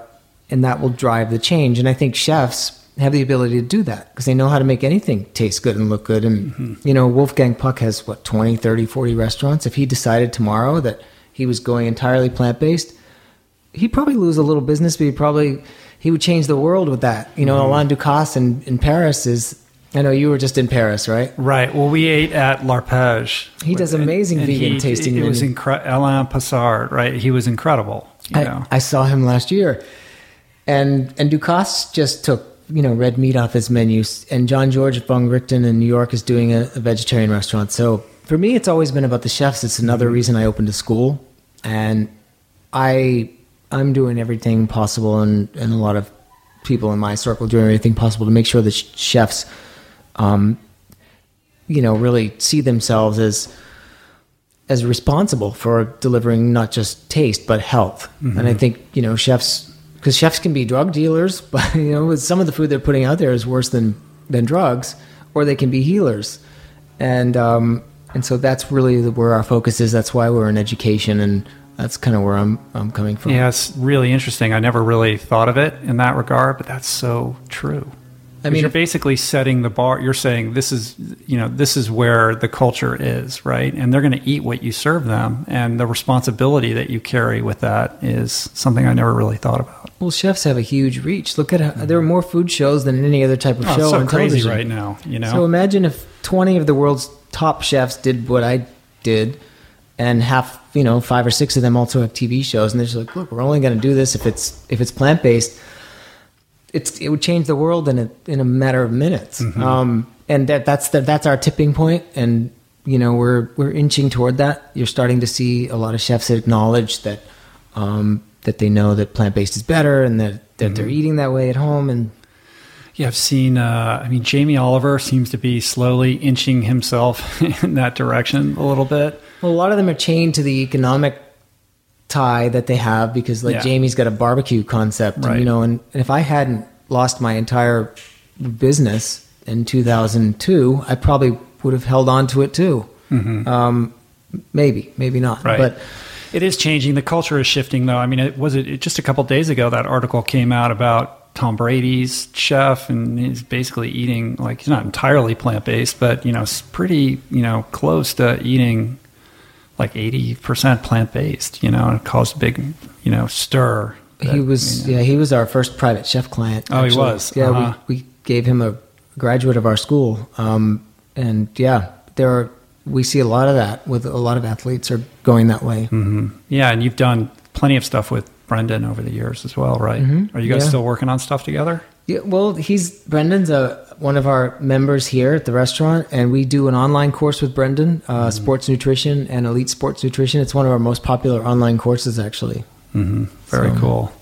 and that will drive the change and i think chefs have the ability to do that because they know how to make anything taste good and look good and mm-hmm. you know wolfgang puck has what 20 30 40 restaurants if he decided tomorrow that he was going entirely plant-based he'd probably lose a little business, but he probably he would change the world with that. You know, mm-hmm. Alain Ducasse in, in Paris is. I know you were just in Paris, right? Right. Well, we ate at L'Arpège. He does amazing and, and vegan he, tasting. It was incredible. Alain Passard, right? He was incredible. I, I, saw him last year, and and Ducasse just took you know red meat off his menus, and Jean-Georges Vongerichten in New York is doing a, a vegetarian restaurant. So for me, it's always been about the chefs. It's another reason I opened a school, and I I'm doing everything possible, and, and a lot of people in my circle doing everything possible to make sure that chefs, um, you know, really see themselves as as responsible for delivering not just taste but health. Mm-hmm. And I think you know chefs because chefs can be drug dealers, but you know some of the food they're putting out there is worse than than drugs, or they can be healers, and um, and so that's really where our focus is. That's why we're in education and that's kind of where I'm I'm coming from. Yeah, it's really interesting. I never really thought of it in that regard, but that's so true. I mean, you're basically setting the bar. You're saying this is, you know, this is where the culture is, right? And they're going to eat what you serve them, and the responsibility that you carry with that is something I never really thought about. Well, chefs have a huge reach. Look at how, there are more food shows than any other type of oh, show so on crazy television right now. You know, so imagine if 20 of the world's top chefs did what I did and half you know five or six of them also have TV shows, and they're just like, look, we're only going to do this if it's if it's plant based. It's it would change the world in a in a matter of minutes, mm-hmm. um, and that that's the, that's our tipping point, and you know we're we're inching toward that. You're starting to see a lot of chefs acknowledge that um, that they know that plant based is better, and that that mm-hmm. they're eating that way at home, and Yeah, I've seen. Uh, I mean, Jamie Oliver seems to be slowly inching himself in that direction a little bit. Well, a lot of them are chained to the economic tie that they have because, like, Yeah. Jamie's got a barbecue concept, and, you know. And, and if I hadn't lost my entire business in 2002, I probably would have held on to it too. Um, maybe, maybe not. Mm-hmm. Right. But It is changing. The culture is shifting, though. I mean, it was it, it just a couple days ago that article came out about Tom Brady's chef, and he's basically eating like he's not entirely plant based, but you know, s- pretty you know close to eating like eighty percent plant based. You know, and it caused a big you know stir. that, he was, you know, yeah, he was our first private chef client. Oh, he was? Yeah, Uh-huh. we, we gave him a graduate of our school. Um, and yeah, there are, we see a lot of that with a lot of athletes are going that way. yeah, and you've done plenty of stuff with Brendan over the years as well, right? Mhm. Are you guys Yeah. still working on stuff together? Yeah, well, he's Brendan's a, one of our members here at the restaurant, and we do an online course with Brendan, uh, Mm-hmm. sports nutrition and elite sports nutrition. It's one of our most popular online courses, actually. Mm-hmm. Very So- cool.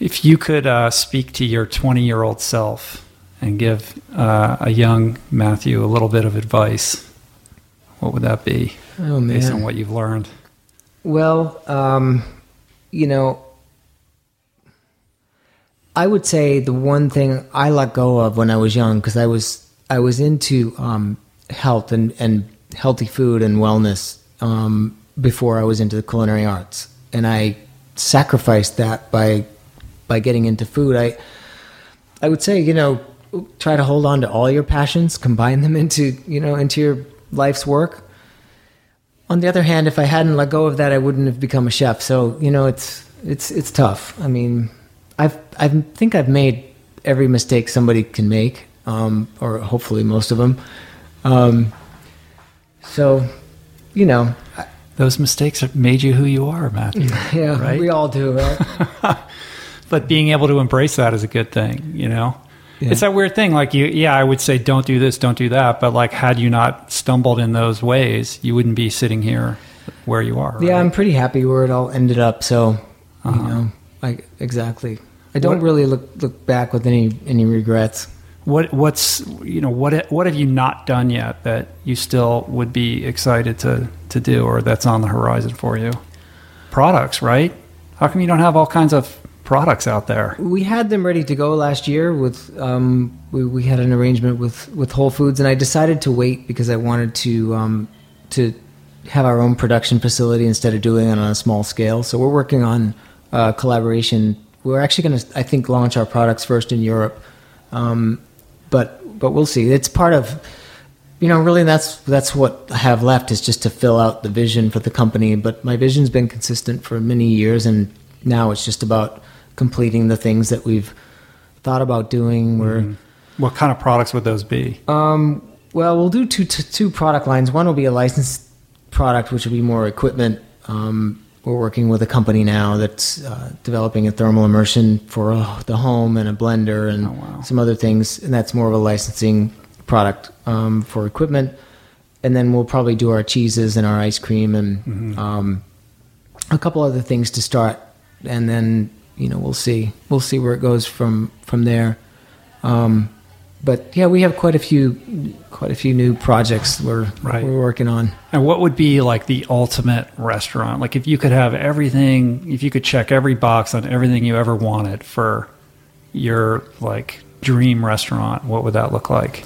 If you could uh, speak to your 20 year old self and give uh, a young Matthew a little bit of advice, what would that be Oh based on what you've learned? Well, um, you know, I would say the one thing I let go of when I was young because I was I was into um, health and and healthy food and wellness um, before I was into the culinary arts, and I sacrificed that by by getting into food. I I would say you know try to hold on to all your passions, combine them into you know into your life's work on the other hand, if I hadn't let go of that, I wouldn't have become a chef. So you know, it's it's it's tough. I mean, I've I think I've made every mistake somebody can make, um, or hopefully most of them. Um, so, you know, I- Those mistakes have made you who you are, Matthew. yeah, Right? we all do, right? but being able to embrace that is a good thing, you know? Yeah. It's that weird thing. Like, you, yeah, I would say don't do this, don't do that. But, like, had you not stumbled in those ways, you wouldn't be sitting here where you are. yeah, right? I'm pretty happy where it all ended up. So, Uh-huh. you know, like exactly. I don't What- really look look back with any any regrets. What what's you know what what have you not done yet that you still would be excited to to do or that's on the horizon for you? Products, right? How come you don't have all kinds of products out there? We had them ready to go last year. With um, we, we had an arrangement with with Whole Foods, and I decided to wait because I wanted to um, to have our own production facility instead of doing it on a small scale. So we're working on uh, collaboration. We're actually going to, I think, launch our products first in Europe, um, but but we'll see. It's part of you know really that's that's what i have left is just to fill out the vision for the company but my vision's been consistent for many years and now it's just about completing the things that we've thought about doing we're What kind of products would those be? um, well we'll do two, two two product lines one will be a licensed product which will be more equipment um, we're working with a company now that's uh, developing a thermal immersion for uh, the home and a blender and Oh, wow. some other things, and that's more of a licensing product um, for equipment. And then we'll probably do our cheeses and our ice cream and Mm-hmm. um, a couple other things to start, and then you know we'll see we'll see where it goes from from there. Um, but yeah, we have quite a few quite a few new projects we're Right. we're working on. And what would be like the ultimate restaurant? Like if you could have everything, if you could check every box on everything you ever wanted for your like dream restaurant, what would that look like?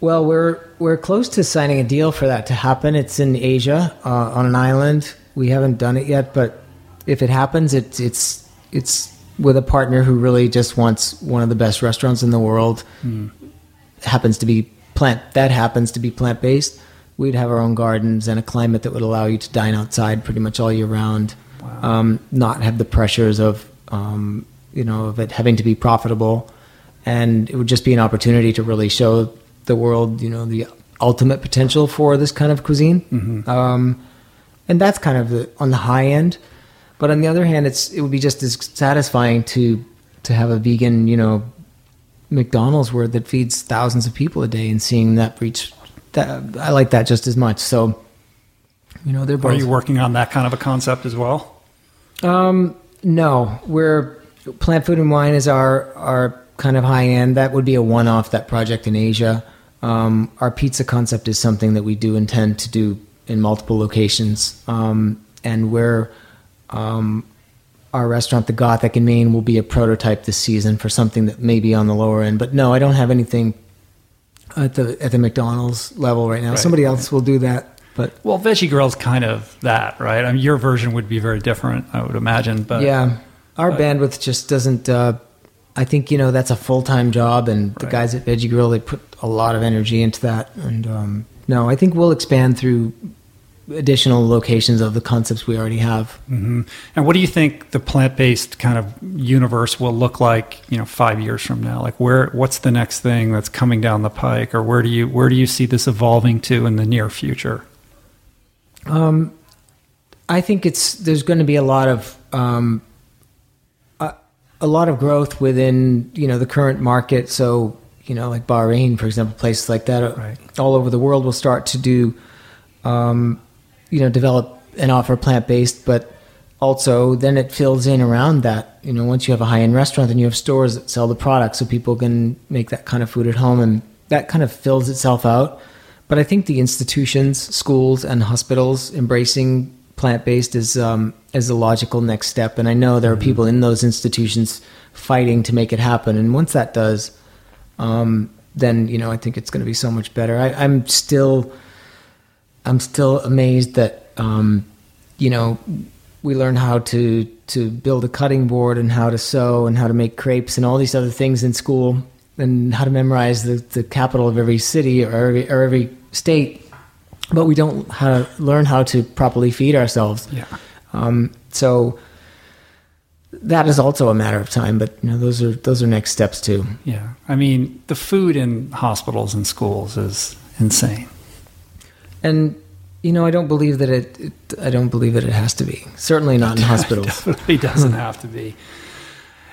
Well, we're we're close to signing a deal for that to happen. It's in Asia uh, on an island. We haven't done it yet, but if it happens, it's it's it's with a partner who really just wants one of the best restaurants in the world. Happens to be plant that happens to be plant based. We'd have our own gardens and a climate that would allow you to dine outside pretty much all year round. Um, not have the pressures of um, you know of it having to be profitable, and it would just be an opportunity to really show the world you know the ultimate potential for this kind of cuisine. Um, and that's kind of the, on the high end. But on the other hand, it's it would be just as satisfying to to have a vegan, you know, McDonald's where that feeds thousands of people a day and seeing that reach. That I like that just as much. So, you know, they're both. Are you working on that kind of a concept as well? Um, no, we're plant food and wine is our our kind of high end. That would be a one off. That project in Asia. Um, our pizza concept is something that we do intend to do in multiple locations, um, and where um, our restaurant, the Gothic in Maine, will be a prototype this season for something that may be on the lower end. But no, I don't have anything at the at the McDonald's level right now. Right. Somebody else will do that, but Well, Veggie Grill's kind of that, right? I mean, your version would be very different, I would imagine. But yeah, our but- bandwidth just doesn't. Uh, I think you know that's a full time job, and the guys at Veggie Grill they put a lot of energy into that. And um, no, I think we'll expand through additional locations of the concepts we already have. Mhm. And what do you think the plant-based kind of universe will look like, you know, five years from now? Like, where, what's the next thing that's coming down the pike, or where do you, where do you see this evolving to in the near future? Um, I think it's there's going to be a lot of um, a, a lot of growth within you know the current market. So you know, like Bahrain, for example, places like that Right. all over the world will start to do, um, you know, develop and offer plant based, but also then it fills in around that. You know, once you have a high end restaurant, then you have stores that sell the product, so people can make that kind of food at home, and that kind of fills itself out. But I think the institutions, schools, and hospitals embracing plant based is um, is a logical next step. And I know there are people in those institutions fighting to make it happen. And once that does, um, then you know I think it's going to be so much better. I, I'm still I'm still amazed that um, you know we learn how to to build a cutting board and how to sew and how to make crepes and all these other things in school and how to memorize the, the capital of every city or every, or every state, but we don't how to learn how to properly feed ourselves. Yeah. Um, so that is also a matter of time, but you know those are those are next steps too. Yeah. I mean, the food in hospitals and schools is insane. And you know I don't believe that it, it I don't believe that it has to be. Certainly not in hospitals. definitely doesn't have to be.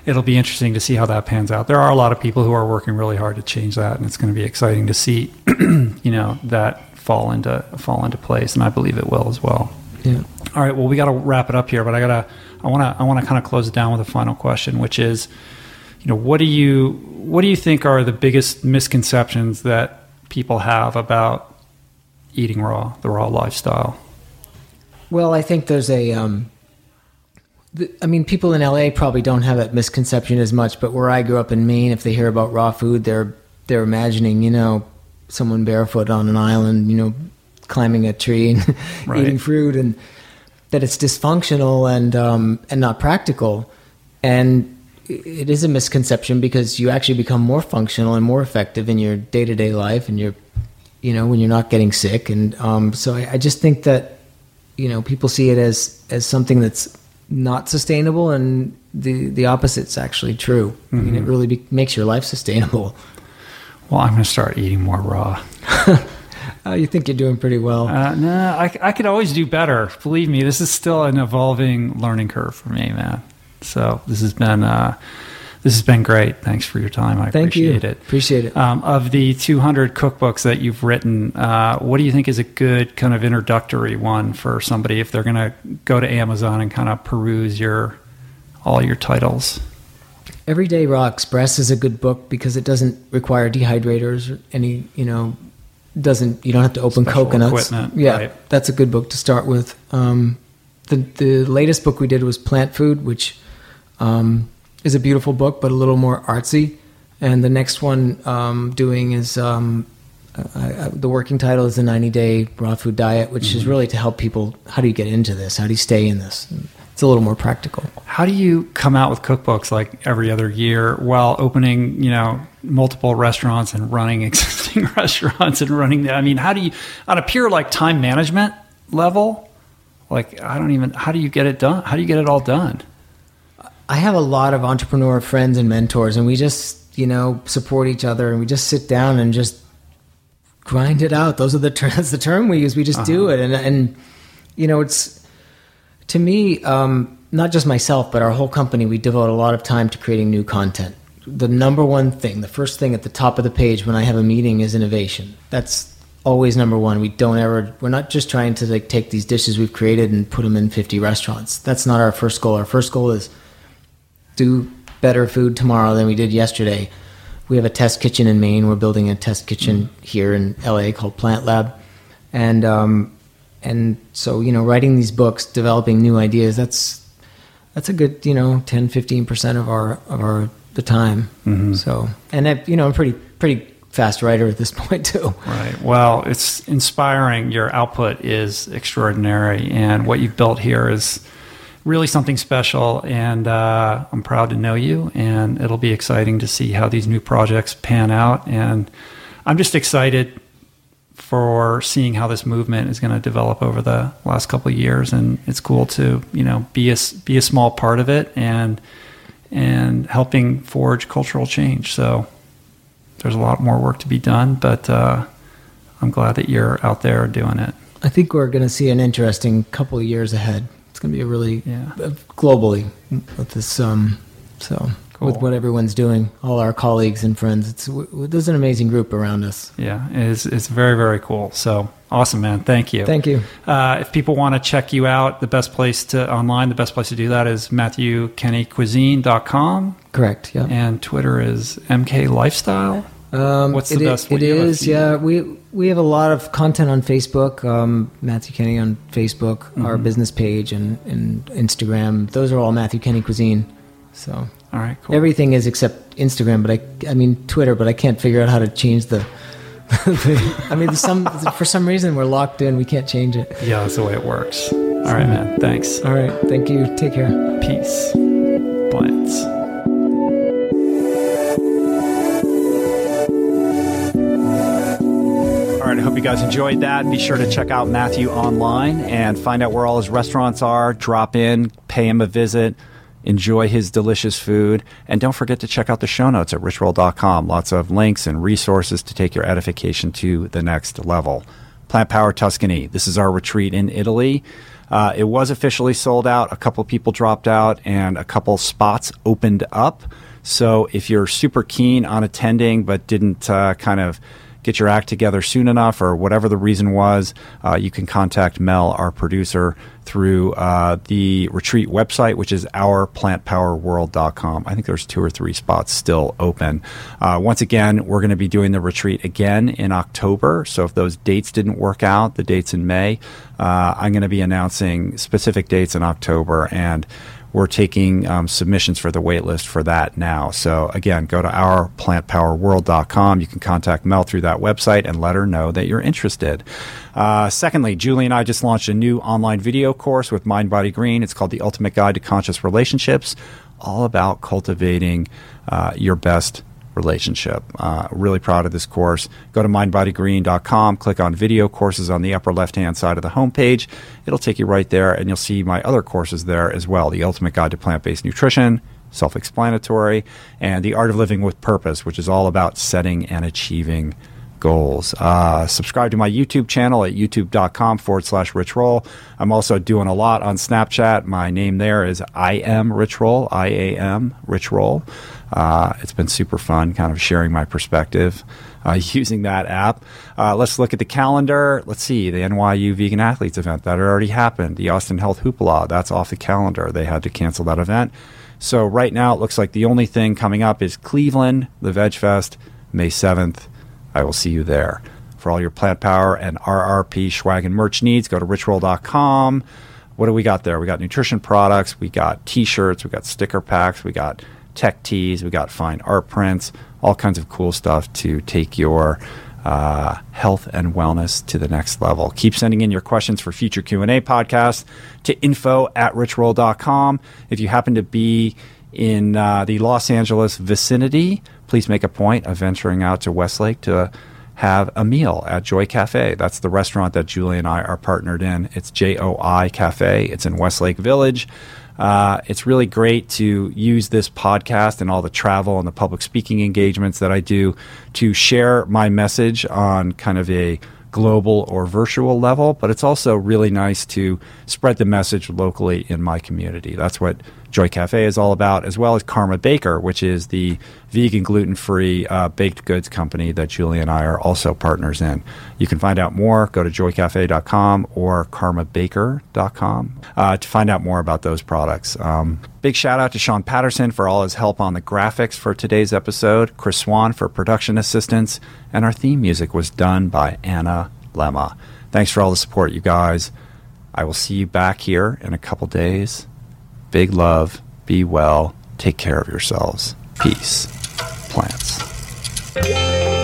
It'll be interesting to see how that pans out. There are a lot of people who are working really hard to change that, and it's going to be exciting to see, you know, that fall into fall into place. And I believe it will as well. Yeah. All right. Well, we got to wrap it up here, but I gotta, I want to, I want to kind of close it down with a final question, which is, you know, what do you, what do you think are the biggest misconceptions that people have about eating raw, the raw lifestyle? Well, I think there's a. Um, th- I mean, people in LA probably don't have that misconception as much, but where I grew up in Maine, if they hear about raw food, they're they're imagining, you know, someone barefoot on an island, you know, climbing a tree and Right. eating fruit, and that it's dysfunctional and um, and not practical. And it is a misconception because you actually become more functional and more effective in your day to day life, and you're, you know, when you're not getting sick. And um, so I, I just think that you know people see it as as something that's not sustainable and the the opposite's actually true i mean it really be, makes your life sustainable Well, I'm going to start eating more raw. uh, you think you're doing pretty well Uh, no, I, I could always do better. Believe me, this is still an evolving learning curve for me, man. So this has been uh, this has been great. Thanks for your time. I thank you appreciate it. appreciate it Um, of the 200 cookbooks that you've written, uh, what do you think is a good kind of introductory one for somebody if they're going to go to Amazon and kind of peruse your all your titles? everyday raw express is a good book because it doesn't require dehydrators or any you know doesn't you don't have to open Special coconuts equipment, yeah right. that's a good book to start with um, the the latest book we did was plant food which um, is a beautiful book but a little more artsy and the next one um, doing is um, I, I, the working title is the 90 day raw food diet which Mm-hmm. is really to help people how do you get into this how do you stay in this it's a little more practical How do you come out with cookbooks like every other year while opening, you know, multiple restaurants and running existing restaurants and running the, I mean, how do you on a pure like time management level, like I don't even how do you get it done? How do you get it all done? I have a lot of entrepreneur friends and mentors, and we just, you know, support each other, and we just sit down and just grind it out. Those are the ter- that's the term we use. We just do it, and and you know, it's to me, um, not just myself, but our whole company. We devote a lot of time to creating new content. The number one thing, the first thing at the top of the page when I have a meeting is innovation. That's always number one. We don't ever. We're not just trying to like take these dishes we've created and put them in 50 restaurants. That's not our first goal. Our first goal is do better food tomorrow than we did yesterday. We have a test kitchen in Maine. We're building a test kitchen here in LA called Plant Lab, and um, and so you know, writing these books, developing new ideas. That's that's a good you know 10 15 percent of our of our the time. So and I, you know, I'm pretty pretty fast writer at this point too. Right. Well, it's inspiring. Your output is extraordinary, and what you've built here is really something special. And uh, I'm proud to know you, and it'll be exciting to see how these new projects pan out. And I'm just excited for seeing how this movement is going to develop over the last couple of years. And it's cool to you know be a be a small part of it and and helping forge cultural change. So there's a lot more work to be done, but uh, I'm glad that you're out there doing it. I think we're going to see an interesting couple of years ahead. It's going to be a really Yeah. uh, globally with this. Um, so with what everyone's doing, all our colleagues and friends, it's there's an amazing group around us. Yeah, it's, it's very, very cool. So awesome, man. Thank you. Thank you. Uh, if people want to check you out, the best place to online, the best place to do that is MatthewKenneyCuisine.com. Correct. Yeah. And Twitter is MK Lifestyle. Um, What's it the best It have a is. Yeah. We we have a lot of content on Facebook. Um, Matthew Kenney on Facebook, Mm-hmm. our business page, and, and Instagram. Those are all Matthew Kenney Cuisine. So All right, cool. everything is except Instagram, but I I mean Twitter, but I can't figure out how to change the. the I mean, some for some reason we're locked in. We can't change it. yeah, that's the way it works. All right, man. Thanks. All right. Thank you. Take care. Peace. Plants. Hope you guys enjoyed that. Be sure to check out Matthew online and find out where all his restaurants are. Drop in, pay him a visit, enjoy his delicious food, and don't forget to check out the show notes at richroll.com. Lots of links and resources to take your edification to the next level. Plant Power Tuscany. This is our retreat in Italy. Uh, it was officially sold out. A couple people dropped out, and a couple spots opened up. So if you're super keen on attending but didn't uh, kind of get your act together soon enough, or whatever the reason was, uh, you can contact Mel, our producer, through uh, the retreat website, which is ourplantpowerworld.com. I think there's two or three spots still open. Uh, once again, we're going to be doing the retreat again in October. So if those dates didn't work out, the dates in May, uh, I'm going to be announcing specific dates in October and we're taking um, submissions for the waitlist for that now. So again, go to ourplantpowerworld.com. You can contact Mel through that website and let her know that you're interested. Uh, secondly, Julie and I just launched a new online video course with Mind Body Green. It's called The Ultimate Guide to Conscious Relationships, all about cultivating uh, your best relationship. Uh, really proud of this course. Go to mindbodygreen.com, click on video courses on the upper left hand side of the homepage. It'll take you right there, and you'll see my other courses there as well The Ultimate Guide to Plant Based Nutrition, self explanatory, and The Art of Living with Purpose, which is all about setting and achieving goals. Uh, subscribe to my YouTube channel at youtube.com forward slash Rich Roll. I'm also doing a lot on Snapchat. My name there is I am Rich Roll, I A M Rich Roll. Uh, it's been super fun kind of sharing my perspective uh, using that app. Uh, let's look at the calendar. Let's see the NYU Vegan Athletes event that already happened. The Austin Health Hoopla, that's off the calendar. They had to cancel that event. So right now it looks like the only thing coming up is Cleveland, the Veg Fest, May 7th. I will see you there. For all your plant power and RRP swag and merch needs, go to richroll.com. What do we got there? We got nutrition products, we got t shirts, we got sticker packs, we got tech tees, we got fine art prints, all kinds of cool stuff to take your uh, health and wellness to the next level. Keep sending in your questions for future Q&A podcasts to info at richroll.com. If you happen to be in uh, the Los Angeles vicinity, please make a point of venturing out to Westlake to have a meal at Joi Cafe. That's the restaurant that Julie and I are partnered in. It's J O I Cafe. It's in Westlake Village. Uh, it's really great to use this podcast and all the travel and the public speaking engagements that I do to share my message on kind of a global or virtual level, but it's also really nice to spread the message locally in my community. That's what Joi Cafe is all about, as well as Karma Baker, which is the vegan, gluten free uh, baked goods company that Julie and I are also partners in. You can find out more, go to joicafe.com or karmabaker.com uh, to find out more about those products. Um, big shout out to Sean Patterson for all his help on the graphics for today's episode, Chris Swan for production assistance, and our theme music was done by Anna Lemma. Thanks for all the support, you guys. I will see you back here in a couple days. Big love. Be well. Take care of yourselves. Peace. Plants.